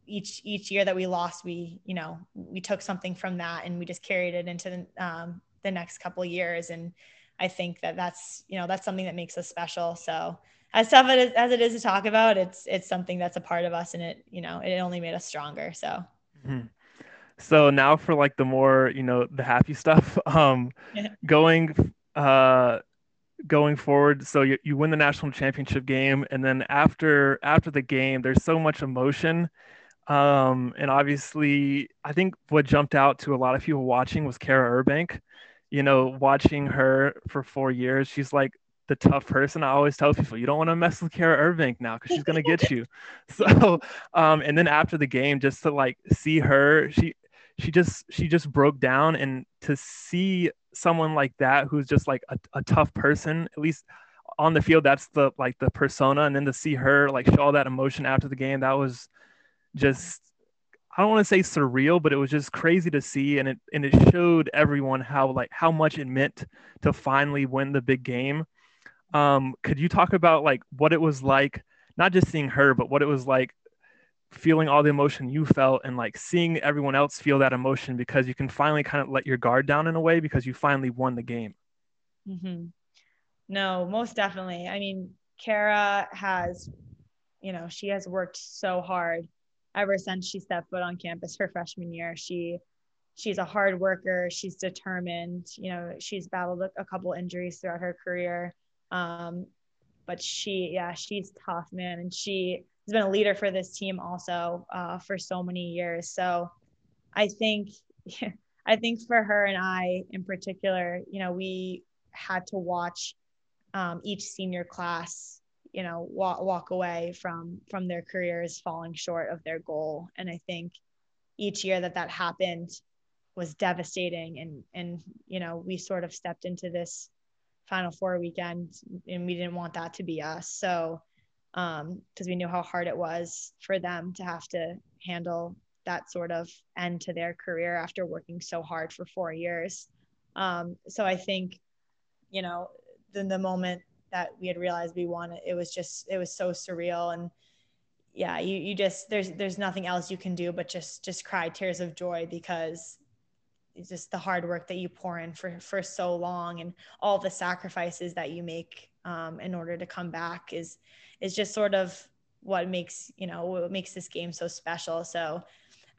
each each year that we lost, we you know we took something from that, and we just carried it into the, um, the next couple years, and I think that that's you know that's something that makes us special. So as tough as it is to talk about, it's it's something that's a part of us, and it you know it only made us stronger. So. Mm-hmm. So now for like the more you know the happy stuff. Um, going uh going forward so you, you win the national championship game and then after after the game there's so much emotion um and obviously i think what jumped out to a lot of people watching was kara urbank you know, watching her for four years, she's like the tough person. I always tell people, you don't want to mess with Kara Urbank now because she's gonna get you. So, um, and then after the game, just to like see her, she she just she just broke down, and to see someone like that who's just like a, a tough person, at least on the field, that's the like the persona, and then to see her like show all that emotion after the game, that was just I don't want to say surreal, but it was just crazy to see, and it and it showed everyone how like how much it meant to finally win the big game. Um, could you talk about like what it was like, not just seeing her, but what it was like feeling all the emotion you felt and like seeing everyone else feel that emotion because you can finally kind of let your guard down in a way because you finally won the game. Mm-hmm. No, most definitely. I mean, Kara has, you know, she has worked so hard ever since she stepped foot on campus her freshman year. She she's a hard worker. She's determined. You know, she's battled a, couple injuries throughout her career. Um, but she, yeah, she's tough, man, and she has been a leader for this team also uh, for so many years. So, I think, I think for her and I in particular, you know, we had to watch um, each senior class you know walk, walk away from from their careers falling short of their goal. And i think each year that that happened was devastating. And and you know we sort of stepped into this final four weekend and we didn't want that to be us. So um because we knew how hard it was for them to have to handle that sort of end to their career after working so hard for four years. Um so i think you know the, the moment that we had realized we wanted it was just it was so surreal. And yeah you you just there's there's nothing else you can do but just just cry tears of joy because it's just the hard work that you pour in for for so long and all the sacrifices that you make um, in order to come back is is just sort of what makes you know what makes this game so special so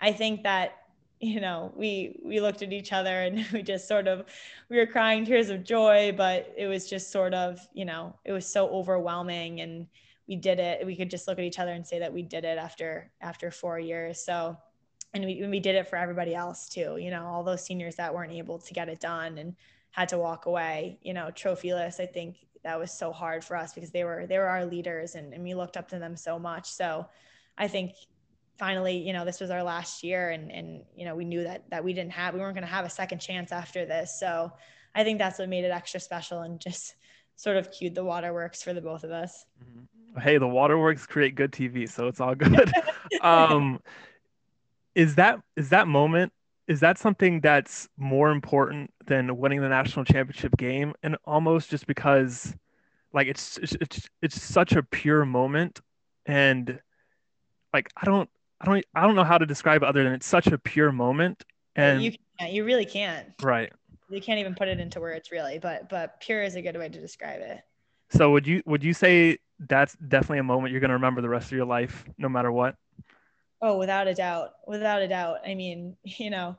i think that you know we we looked at each other and we just sort of we were crying tears of joy but it was just sort of you know it was so overwhelming and we did it. We could just look at each other and say that we did it after after four years. So and we, we did it for everybody else too you know all those seniors that weren't able to get it done and had to walk away you know trophyless i think that was so hard for us because they were they were our leaders and, and we looked up to them so much. So i think finally you know this was our last year and and you know we knew that that we didn't have we weren't going to have a second chance after this. So i think that's what made it extra special and just sort of cued the waterworks for the both of us. Mm-hmm. hey the waterworks create good tv so it's all good. Um is that is that moment is that something that's more important than winning the national championship game? And almost just because like it's it's it's such a pure moment. And like i don't i don't i don't know how to describe it other than it's such a pure moment. And you can't, you really can't. Right. You can't even put it into words really. But but pure is a good way to describe it. So would you would you say that's definitely a moment you're going to remember the rest of your life no matter what Oh, without a doubt, without a doubt. I mean, you know,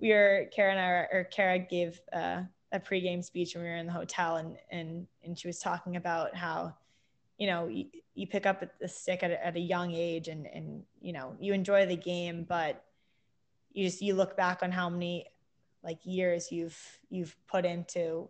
we were Kara and I, or Kara gave uh, a pregame speech when we were in the hotel, and and and she was talking about how, you know, you, you pick up the stick at a, at a young age, and and you know, you enjoy the game, but you just you look back on how many like years you've you've put into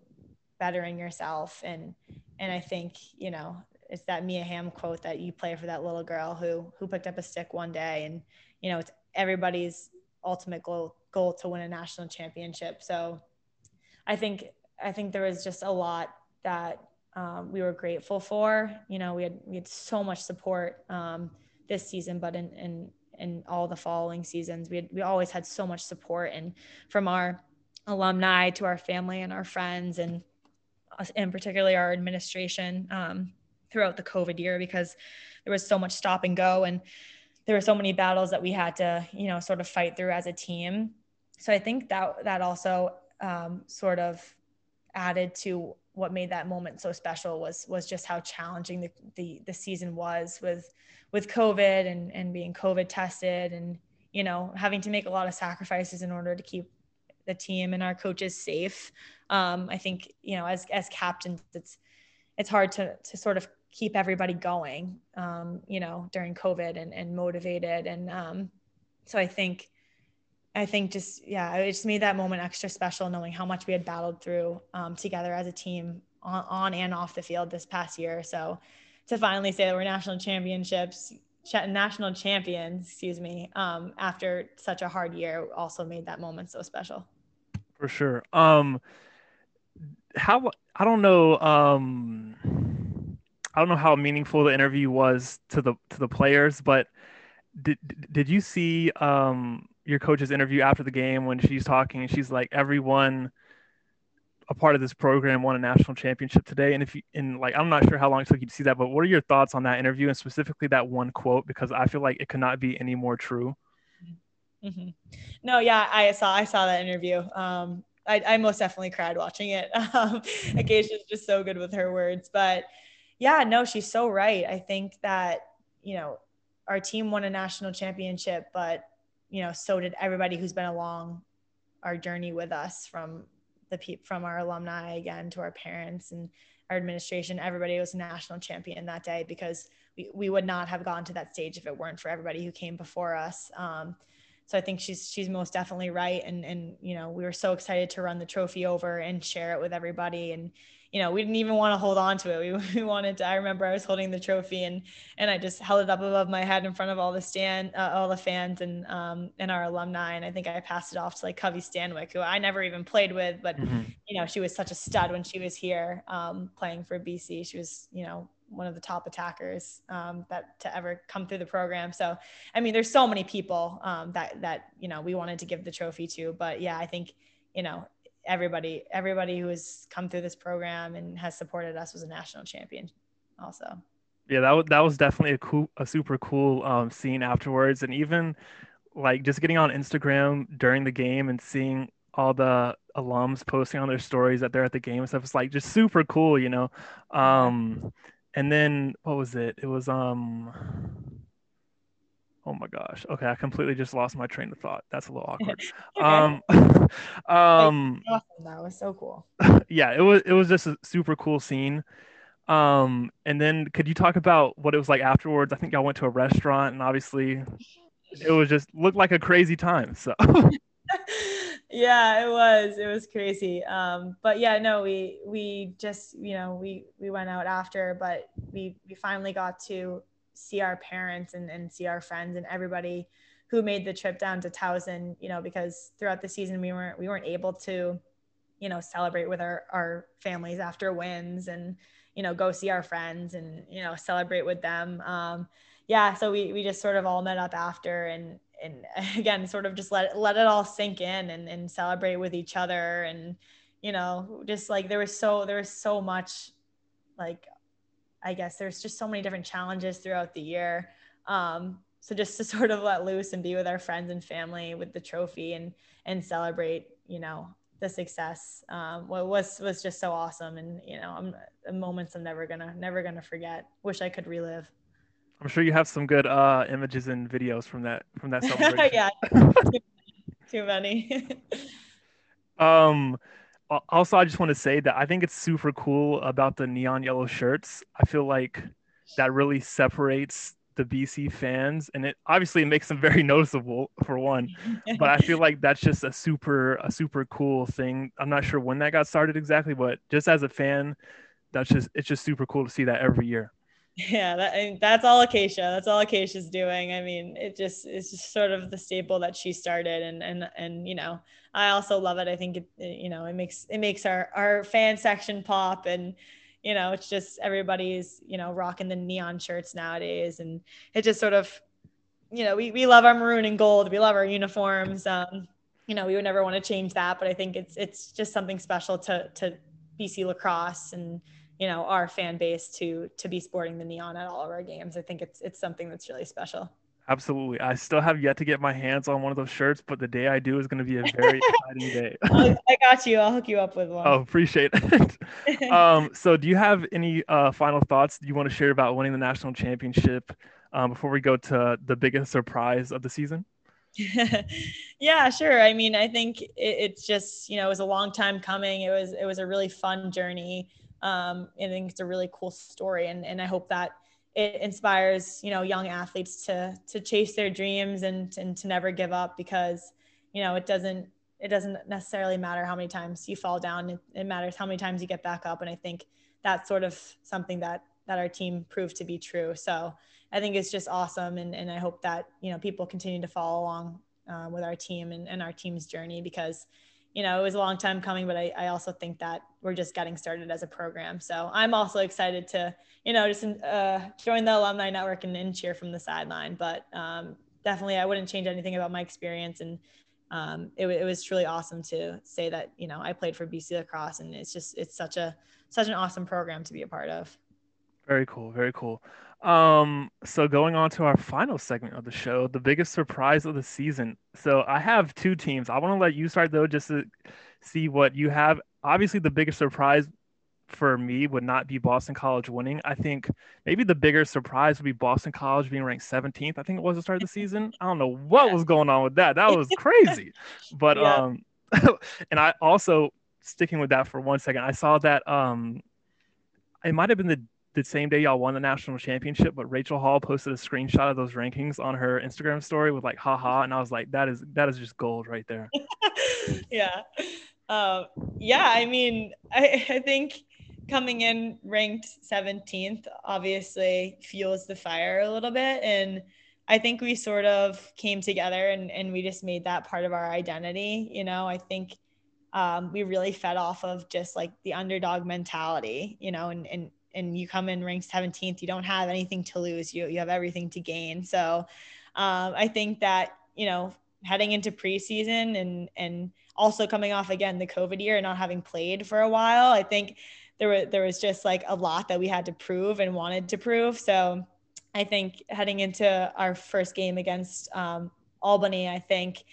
bettering yourself, and and I think you know it's that Mia Hamm quote that you play for that little girl who who picked up a stick one day and you know it's everybody's ultimate goal goal to win a national championship. So I think I think there was just a lot that um, we were grateful for. You know, we had we had so much support um, this season, but in in in all the following seasons, we had we always had so much support and from our alumni to our family and our friends and and particularly our administration. Um, throughout the COVID year because there was so much stop and go and there were so many battles that we had to, you know, sort of fight through as a team. So I think that that also um, sort of added to what made that moment so special was was just how challenging the, the, the season was with with COVID and and being COVID tested and you know having to make a lot of sacrifices in order to keep the team and our coaches safe. Um, I think you know as as captains, it's it's hard to to sort of keep everybody going, um, you know, during COVID and, and motivated. And um, so I think, I think just, yeah, it just made that moment extra special knowing how much we had battled through um, together as a team on, on and off the field this past year. So to finally say that we're national championships, national champions, excuse me, um, after such a hard year also made that moment so special. For sure. Um, how, I don't know, um, I don't know how meaningful the interview was to the to the players, but did did you see um, your coach's interview after the game when she's talking and she's like everyone a part of this program won a national championship today. And if you and like i'm not sure how long it took you to see that but what are your thoughts on that interview and specifically that one quote? Because i feel like it could not be any more true. Mm-hmm. no yeah i saw i saw that interview. Um I, I most definitely cried watching it. Um Acacia's just so good with her words but yeah, no, she's so right. I think that, you know, our team won a national championship, but, you know, so did everybody who's been along our journey with us from the people from our alumni again to our parents and our administration. Everybody was a national champion that day because we, we would not have gone to that stage if it weren't for everybody who came before us. Um, so I think she's she's most definitely right. And and you know, we were so excited to run the trophy over and share it with everybody. And you know, we didn't even want to hold on to it. We, we wanted to, I remember I was holding the trophy and, and I just held it up above my head in front of all the stand, uh, all the fans and, um, and our alumni. And I think I passed it off to like Covie Stanwick, who I never even played with, but mm-hmm. you know, she was such a stud when she was here, um, playing for BC. She was, you know, one of the top attackers um, that to ever come through the program. So, I mean, there's so many people um, that that you know we wanted to give the trophy to, but yeah, I think you know everybody everybody who has come through this program and has supported us was a national champion also. Yeah that was that was definitely a cool a super cool um, scene afterwards. And even like just getting on instagram during the game and seeing all the alums posting on their stories that they're at the game and stuff it's like just super cool you know? Um and then what was it? It was um Oh my gosh. Okay, I completely just lost my train of thought. That's a little awkward. um, um, awesome. That was so cool. Yeah, it was. It was just a super cool scene. Um, and then could you talk about what it was like afterwards? I think y'all went to a restaurant and obviously it was just looked like a crazy time. So yeah, it was. It was crazy. Um, but yeah, no, we we just you know we we went out after, but we we finally got to see our parents and, and see our friends and everybody who made the trip down to Towson. You know, because throughout the season we weren't we weren't able to, you know, celebrate with our our families after wins and you know go see our friends and you know celebrate with them. Um, yeah, so we we just sort of all met up after and and again sort of just let let it all sink in and, and celebrate with each other and you know just like there was so there was so much like i guess there's just so many different challenges throughout the year. Um, so just to sort of let loose and be with our friends and family with the trophy and and celebrate you know the success um, was was just so awesome. And you know i'm moments i'm never gonna never gonna forget. Wish i could relive. I'm sure you have some good uh, images and videos from that from that celebration. yeah, too many. um, also, I just want to say that I think it's super cool about the neon yellow shirts. I feel like that really separates the BC fans, and it obviously makes them very noticeable for one. but I feel like that's just a super a super cool thing. I'm not sure when that got started exactly, but just as a fan, that's just it's just super cool to see that every year. Yeah, that, I mean, that's all Acacia. That's all Acacia's doing. I mean, it just is just sort of the staple that she started, and and and you know, I also love it. I think it, it you know it makes it makes our our fan section pop, and you know, it's just everybody's you know rocking the neon shirts nowadays, and it just sort of, you know, we we love our maroon and gold. We love our uniforms. Um, you know, we would never want to change that, but I think it's it's just something special to to BC lacrosse and you know our fan base to to be sporting the neon at all of our games. I think it's it's something that's really special. Absolutely. I still have yet to get my hands on one of those shirts, but the day I do is going to be a very exciting day. I got you. I'll hook you up with one. Oh, appreciate it. um, so, do you have any uh, final thoughts you want to share about winning the national championship um, before we go to the biggest surprise of the season? yeah, sure. I mean, I think it, it's just you know it was a long time coming. It was it was a really fun journey. Um, I think it's a really cool story, and and I hope that it inspires you know young athletes to to chase their dreams and and to never give up because you know it doesn't it doesn't necessarily matter how many times you fall down. It, it matters how many times you get back up, and I think that's sort of something that that our team proved to be true. So I think it's just awesome, and and I hope that you know people continue to follow along uh, with our team and, and our team's journey because you know, it was a long time coming, but I, I also think that we're just getting started as a program. So I'm also excited to, you know, just uh, join the alumni network and, and cheer from the sideline. But um, definitely, I wouldn't change anything about my experience. And um, it, it was truly awesome to say that, you know, I played for BC lacrosse and it's just, it's such a, such an awesome program to be a part of. Very cool. Very cool. Um, so going on to our final segment of the show, the biggest surprise of the season. So I have two teams. I want to let you start though, just to see what you have. Obviously, the biggest surprise for me would not be Boston College winning. I think maybe the bigger surprise would be Boston College being ranked 17th. I think it was the start of the season. I don't know what was going on with that. That was crazy. But yeah. um and I also sticking with that for one second, I saw that um it might have been the the same day y'all won the national championship, but Rachel Hall posted a screenshot of those rankings on her Instagram story with like haha, and I was like, that is that is just gold right there. yeah. Um, yeah, I mean, I, I think coming in ranked 17th obviously fuels the fire a little bit. And I think we sort of came together and, and we just made that part of our identity. You know, I think um, we really fed off of just like the underdog mentality, you know, and, and and you come in ranked 17th, you don't have anything to lose. You you have everything to gain. So um, I think that you know heading into preseason and and also coming off again the COVID year and not having played for a while, I think there was there was just like a lot that we had to prove and wanted to prove. So I think heading into our first game against um, Albany, I think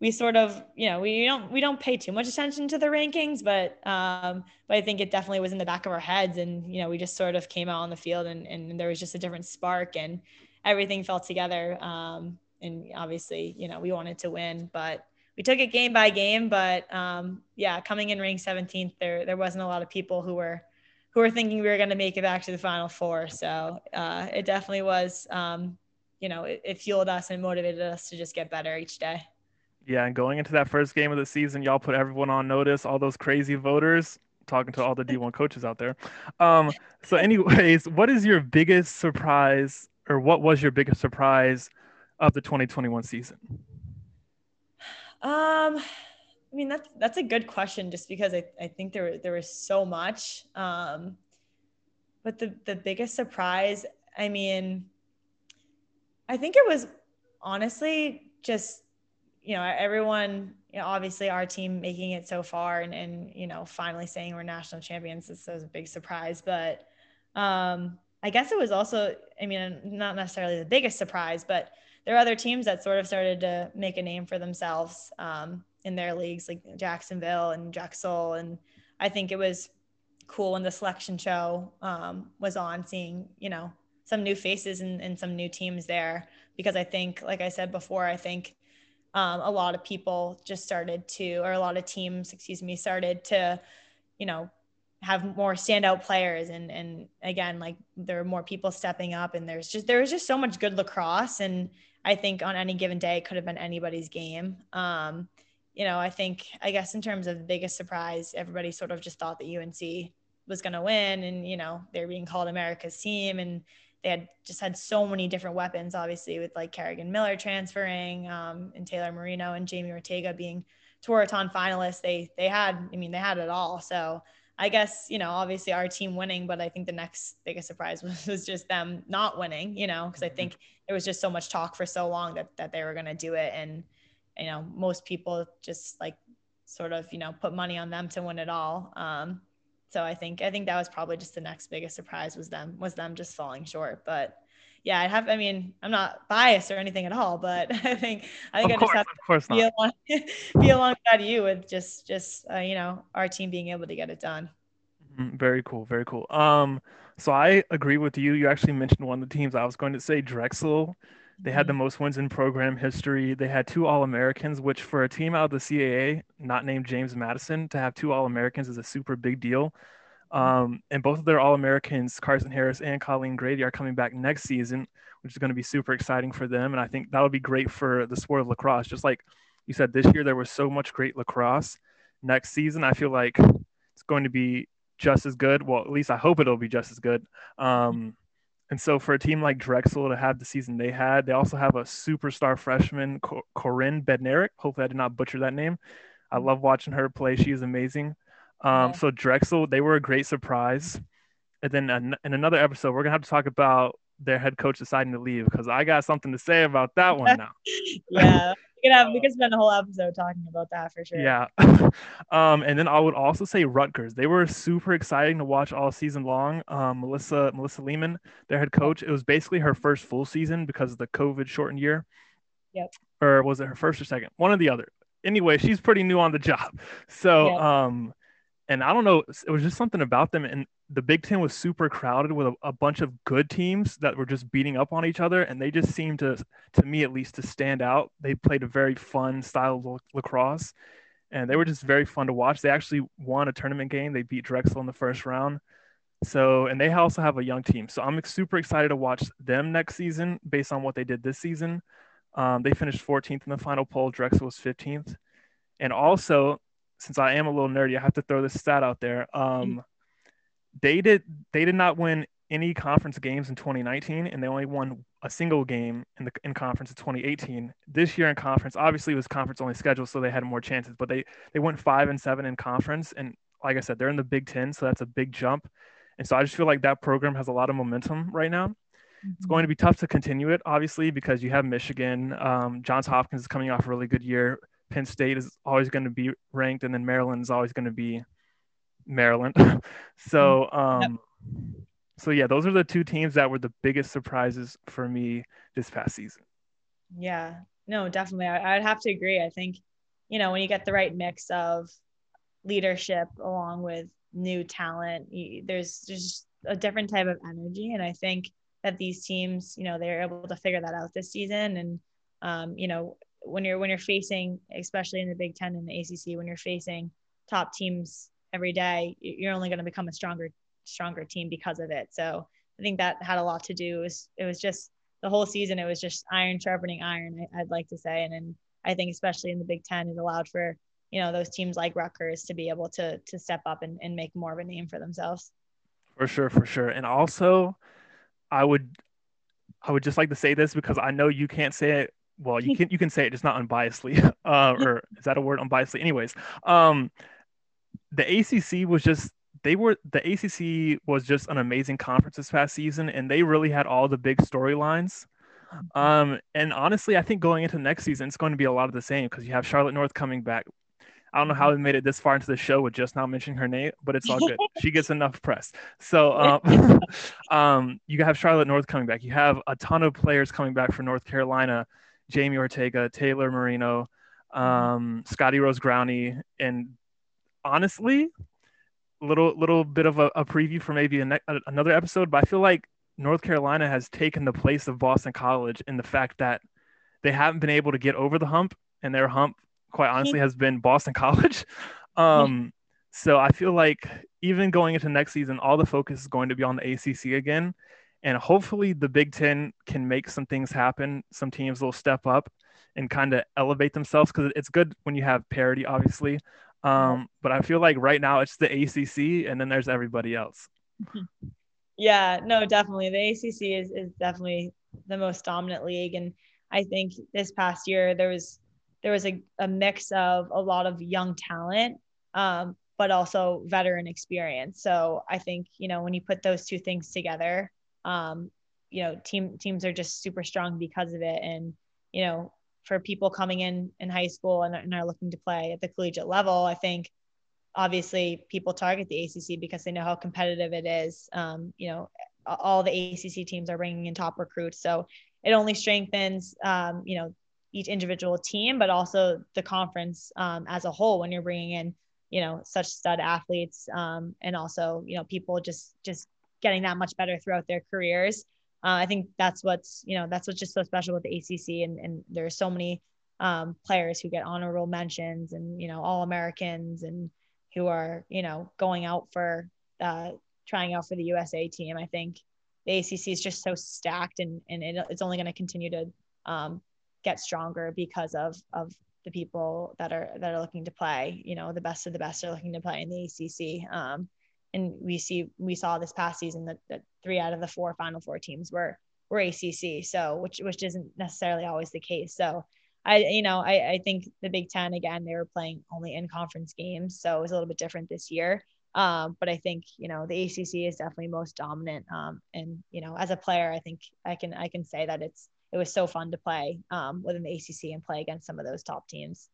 we sort of you know we don't we don't pay too much attention to the rankings but um but i think it definitely was in the back of our heads and you know we just sort of came out on the field and and there was just a different spark and everything fell together um and obviously you know we wanted to win but we took it game by game but um yeah coming in rank 17th there there wasn't a lot of people who were who were thinking we were going to make it back to the final four. So uh, it definitely was, um, you know, it, it fueled us and motivated us to just get better each day. Yeah, and going into that first game of the season, y'all put everyone on notice, all those crazy voters, talking to all the D1 coaches out there. Um, so, anyways, what is your biggest surprise, or what was your biggest surprise of the 2021 season? Um, I mean, that's that's a good question, just because I, I think there there was so much. Um, but the the biggest surprise, I mean, I think it was honestly just you know everyone you know obviously our team making it so far and and you know finally saying we're national champions this was a big surprise but um i guess it was also i mean not necessarily the biggest surprise but there are other teams that sort of started to make a name for themselves um, in their leagues, like Jacksonville and Drexel. And I think it was cool when the selection show um, was on, seeing you know some new faces and, and, some new teams there. Because I think, like I said before, I think um, a lot of people just started to, or a lot of teams, excuse me, started to, you know, have more standout players and and again like there are more people stepping up and there's just there was just so much good lacrosse and I think on any given day it could have been anybody's game. Um, you know, I think, I guess, in terms of the biggest surprise, everybody sort of just thought that UNC was going to win. And, you know, they're being called America's team. And they had just had so many different weapons, obviously, with like Kerrigan Miller transferring um, and Taylor Moreno and Jamie Ortega being Tewaaraton finalists. They, they had, I mean, they had it all. So I guess, you know, obviously our team winning, but I think the next biggest surprise was, was just them not winning, you know, because I think there was just so much talk for so long that, that they were going to do it. And, you know, most people just like sort of, you know, put money on them to win it all. Um, so I think, I think that was probably just the next biggest surprise was them, was them just falling short. But yeah, I have, I mean, I'm not biased or anything at all, but I think, I think of I course, just have to be, along, be alongside you with just, just, uh, you know, our team being able to get it done. Mhm, Very cool, very cool. Um, so I agree with you. You actually mentioned one of the teams I was going to say, Drexel. They had the Mhm. most wins in program history. They had two All-Americans, which for a team out of the CAA, not named James Madison, to have two All-Americans is a super big deal. Um, and both of their All-Americans, Carson Harris and Colleen Grady, are coming back next season, which is going to be super exciting for them. And I think that'll be great for the sport of lacrosse. Just like you said, this year there was so much great lacrosse. Next season, I feel like it's going to be just as good. Well, at least I hope it'll be just as good. Um, and so for a team like Drexel to have the season they had, they also have a superstar freshman, Corinne Bednarik. Hopefully, I did not butcher that name. I love watching her play. She is amazing. Um. So Drexel, they were a great surprise. And then an- in another episode, we're gonna have to talk about their head coach deciding to leave because I got something to say about that one now. Yeah. We could have, we could spend a whole episode talking about that for sure. Yeah. um, and then I would also say Rutgers. They were super exciting to watch all season long. Um, Melissa Melissa Lehman, their head coach, it was basically her first full season because of the COVID shortened year. Yep. Or was it her first or second? One or the other. Anyway, she's pretty new on the job. So Yep. um and I don't know, it was just something about them. And the Big Ten was super crowded with a, a bunch of good teams that were just beating up on each other, and they just seemed to, to me at least, to stand out. They played a very fun style of lacrosse, and they were just very fun to watch. They actually won a tournament game. They beat Drexel in the first round. So, and they also have a young team. So I'm super excited to watch them next season based on what they did this season. Um, they finished 14th in the final poll. Drexel was 15th. And also, since I am a little nerdy, I have to throw this stat out there. Um, they did they did not win any conference games in 2019, and they only won a single game in the in conference in 2018. This year in conference, obviously it was conference only schedule, so they had more chances. But they they went five and seven in conference, and like I said, they're in the Big Ten, so that's a big jump. And so I just feel like that program has a lot of momentum right now. It's going to be tough to continue it, obviously, because you have Michigan. Um, Johns Hopkins is coming off a really good year. Penn State is always going to be ranked, and then Maryland is always going to be Maryland. so, um, so yeah, those are the two teams that were the biggest surprises for me this past season. Yeah, no, definitely. I, I'd have to agree. I think, you know, when you get the right mix of leadership along with new talent, you, there's there's a different type of energy, and I think that these teams, you know, they're able to figure that out this season. And, um, you know, when you're when you're facing, especially in the Big Ten and the ACC, when you're facing top teams every day, you're only going to become a stronger stronger team because of it. So I think that had a lot to do. It was, it was just the whole season. It was just iron sharpening iron. I'd like to say, and then I think especially in the Big Ten, it allowed for you know those teams like Rutgers to be able to to step up and, and make more of a name for themselves. For sure, for sure, and also I would I would just like to say this because I know you can't say it. Well, you can you can say it just not unbiasedly, uh, or is that a word unbiasedly? Anyways, um, the ACC was just they were the ACC was just an amazing conference this past season, and they really had all the big storylines. Um, and honestly, I think going into next season, it's going to be a lot of the same because you have Charlotte North coming back. I don't know how we made it this far into the show with just not mentioning her name, but it's all good. she gets enough press. So um, um, you have Charlotte North coming back. You have a ton of players coming back from North Carolina, Jamie Ortega, Taylor Moreno, um, Scottie Rose Growney, and honestly, little little bit of a, a preview for maybe ne- another episode. But I feel like North Carolina has taken the place of Boston College in the fact that they haven't been able to get over the hump, and their hump, quite honestly, has been Boston College. Um, so I feel like even going into next season, all the focus is going to be on the ACC again, and hopefully the Big Ten can make some things happen. Some teams will step up and kind of elevate themselves because it's good when you have parity, obviously. Um, but I feel like right now it's the ACC, and then there's everybody else. Yeah, no, definitely. The ACC is is definitely the most dominant league, and I think this past year there was there was a, a mix of a lot of young talent, um, but also veteran experience. So I think you know when you put those two things together, um, you know team teams are just super strong because of it, and you know for people coming in in high school and, and are looking to play at the collegiate level, I think obviously people target the ACC because they know how competitive it is. Um, you know, all the ACC teams are bringing in top recruits, so it only strengthens um, you know each individual team, but also the conference um, as a whole when you're bringing in you know such stud athletes um, and also you know people just just getting that much better throughout their careers. Uh, I think that's what's you know that's what's just so special with the ACC, and and there's so many um, players who get honorable mentions and you know all Americans and who are, you know, going out for uh, trying out for the USA team. I think the ACC is just so stacked and, and it, it's only going to continue to um, get stronger because of, of the people that are, that are looking to play, you know, the best of the best are looking to play in the ACC. Um, and we see, we saw this past season that, that three out of the four final four teams were, were ACC. So, which, which isn't necessarily always the case. So I, you know, I, I think the Big Ten again, they were playing only in conference games, so it was a little bit different this year. Um, but I think you know the ACC is definitely most dominant. Um, and you know, as a player, I think I can I can say that it's it was so fun to play um, within the ACC and play against some of those top teams.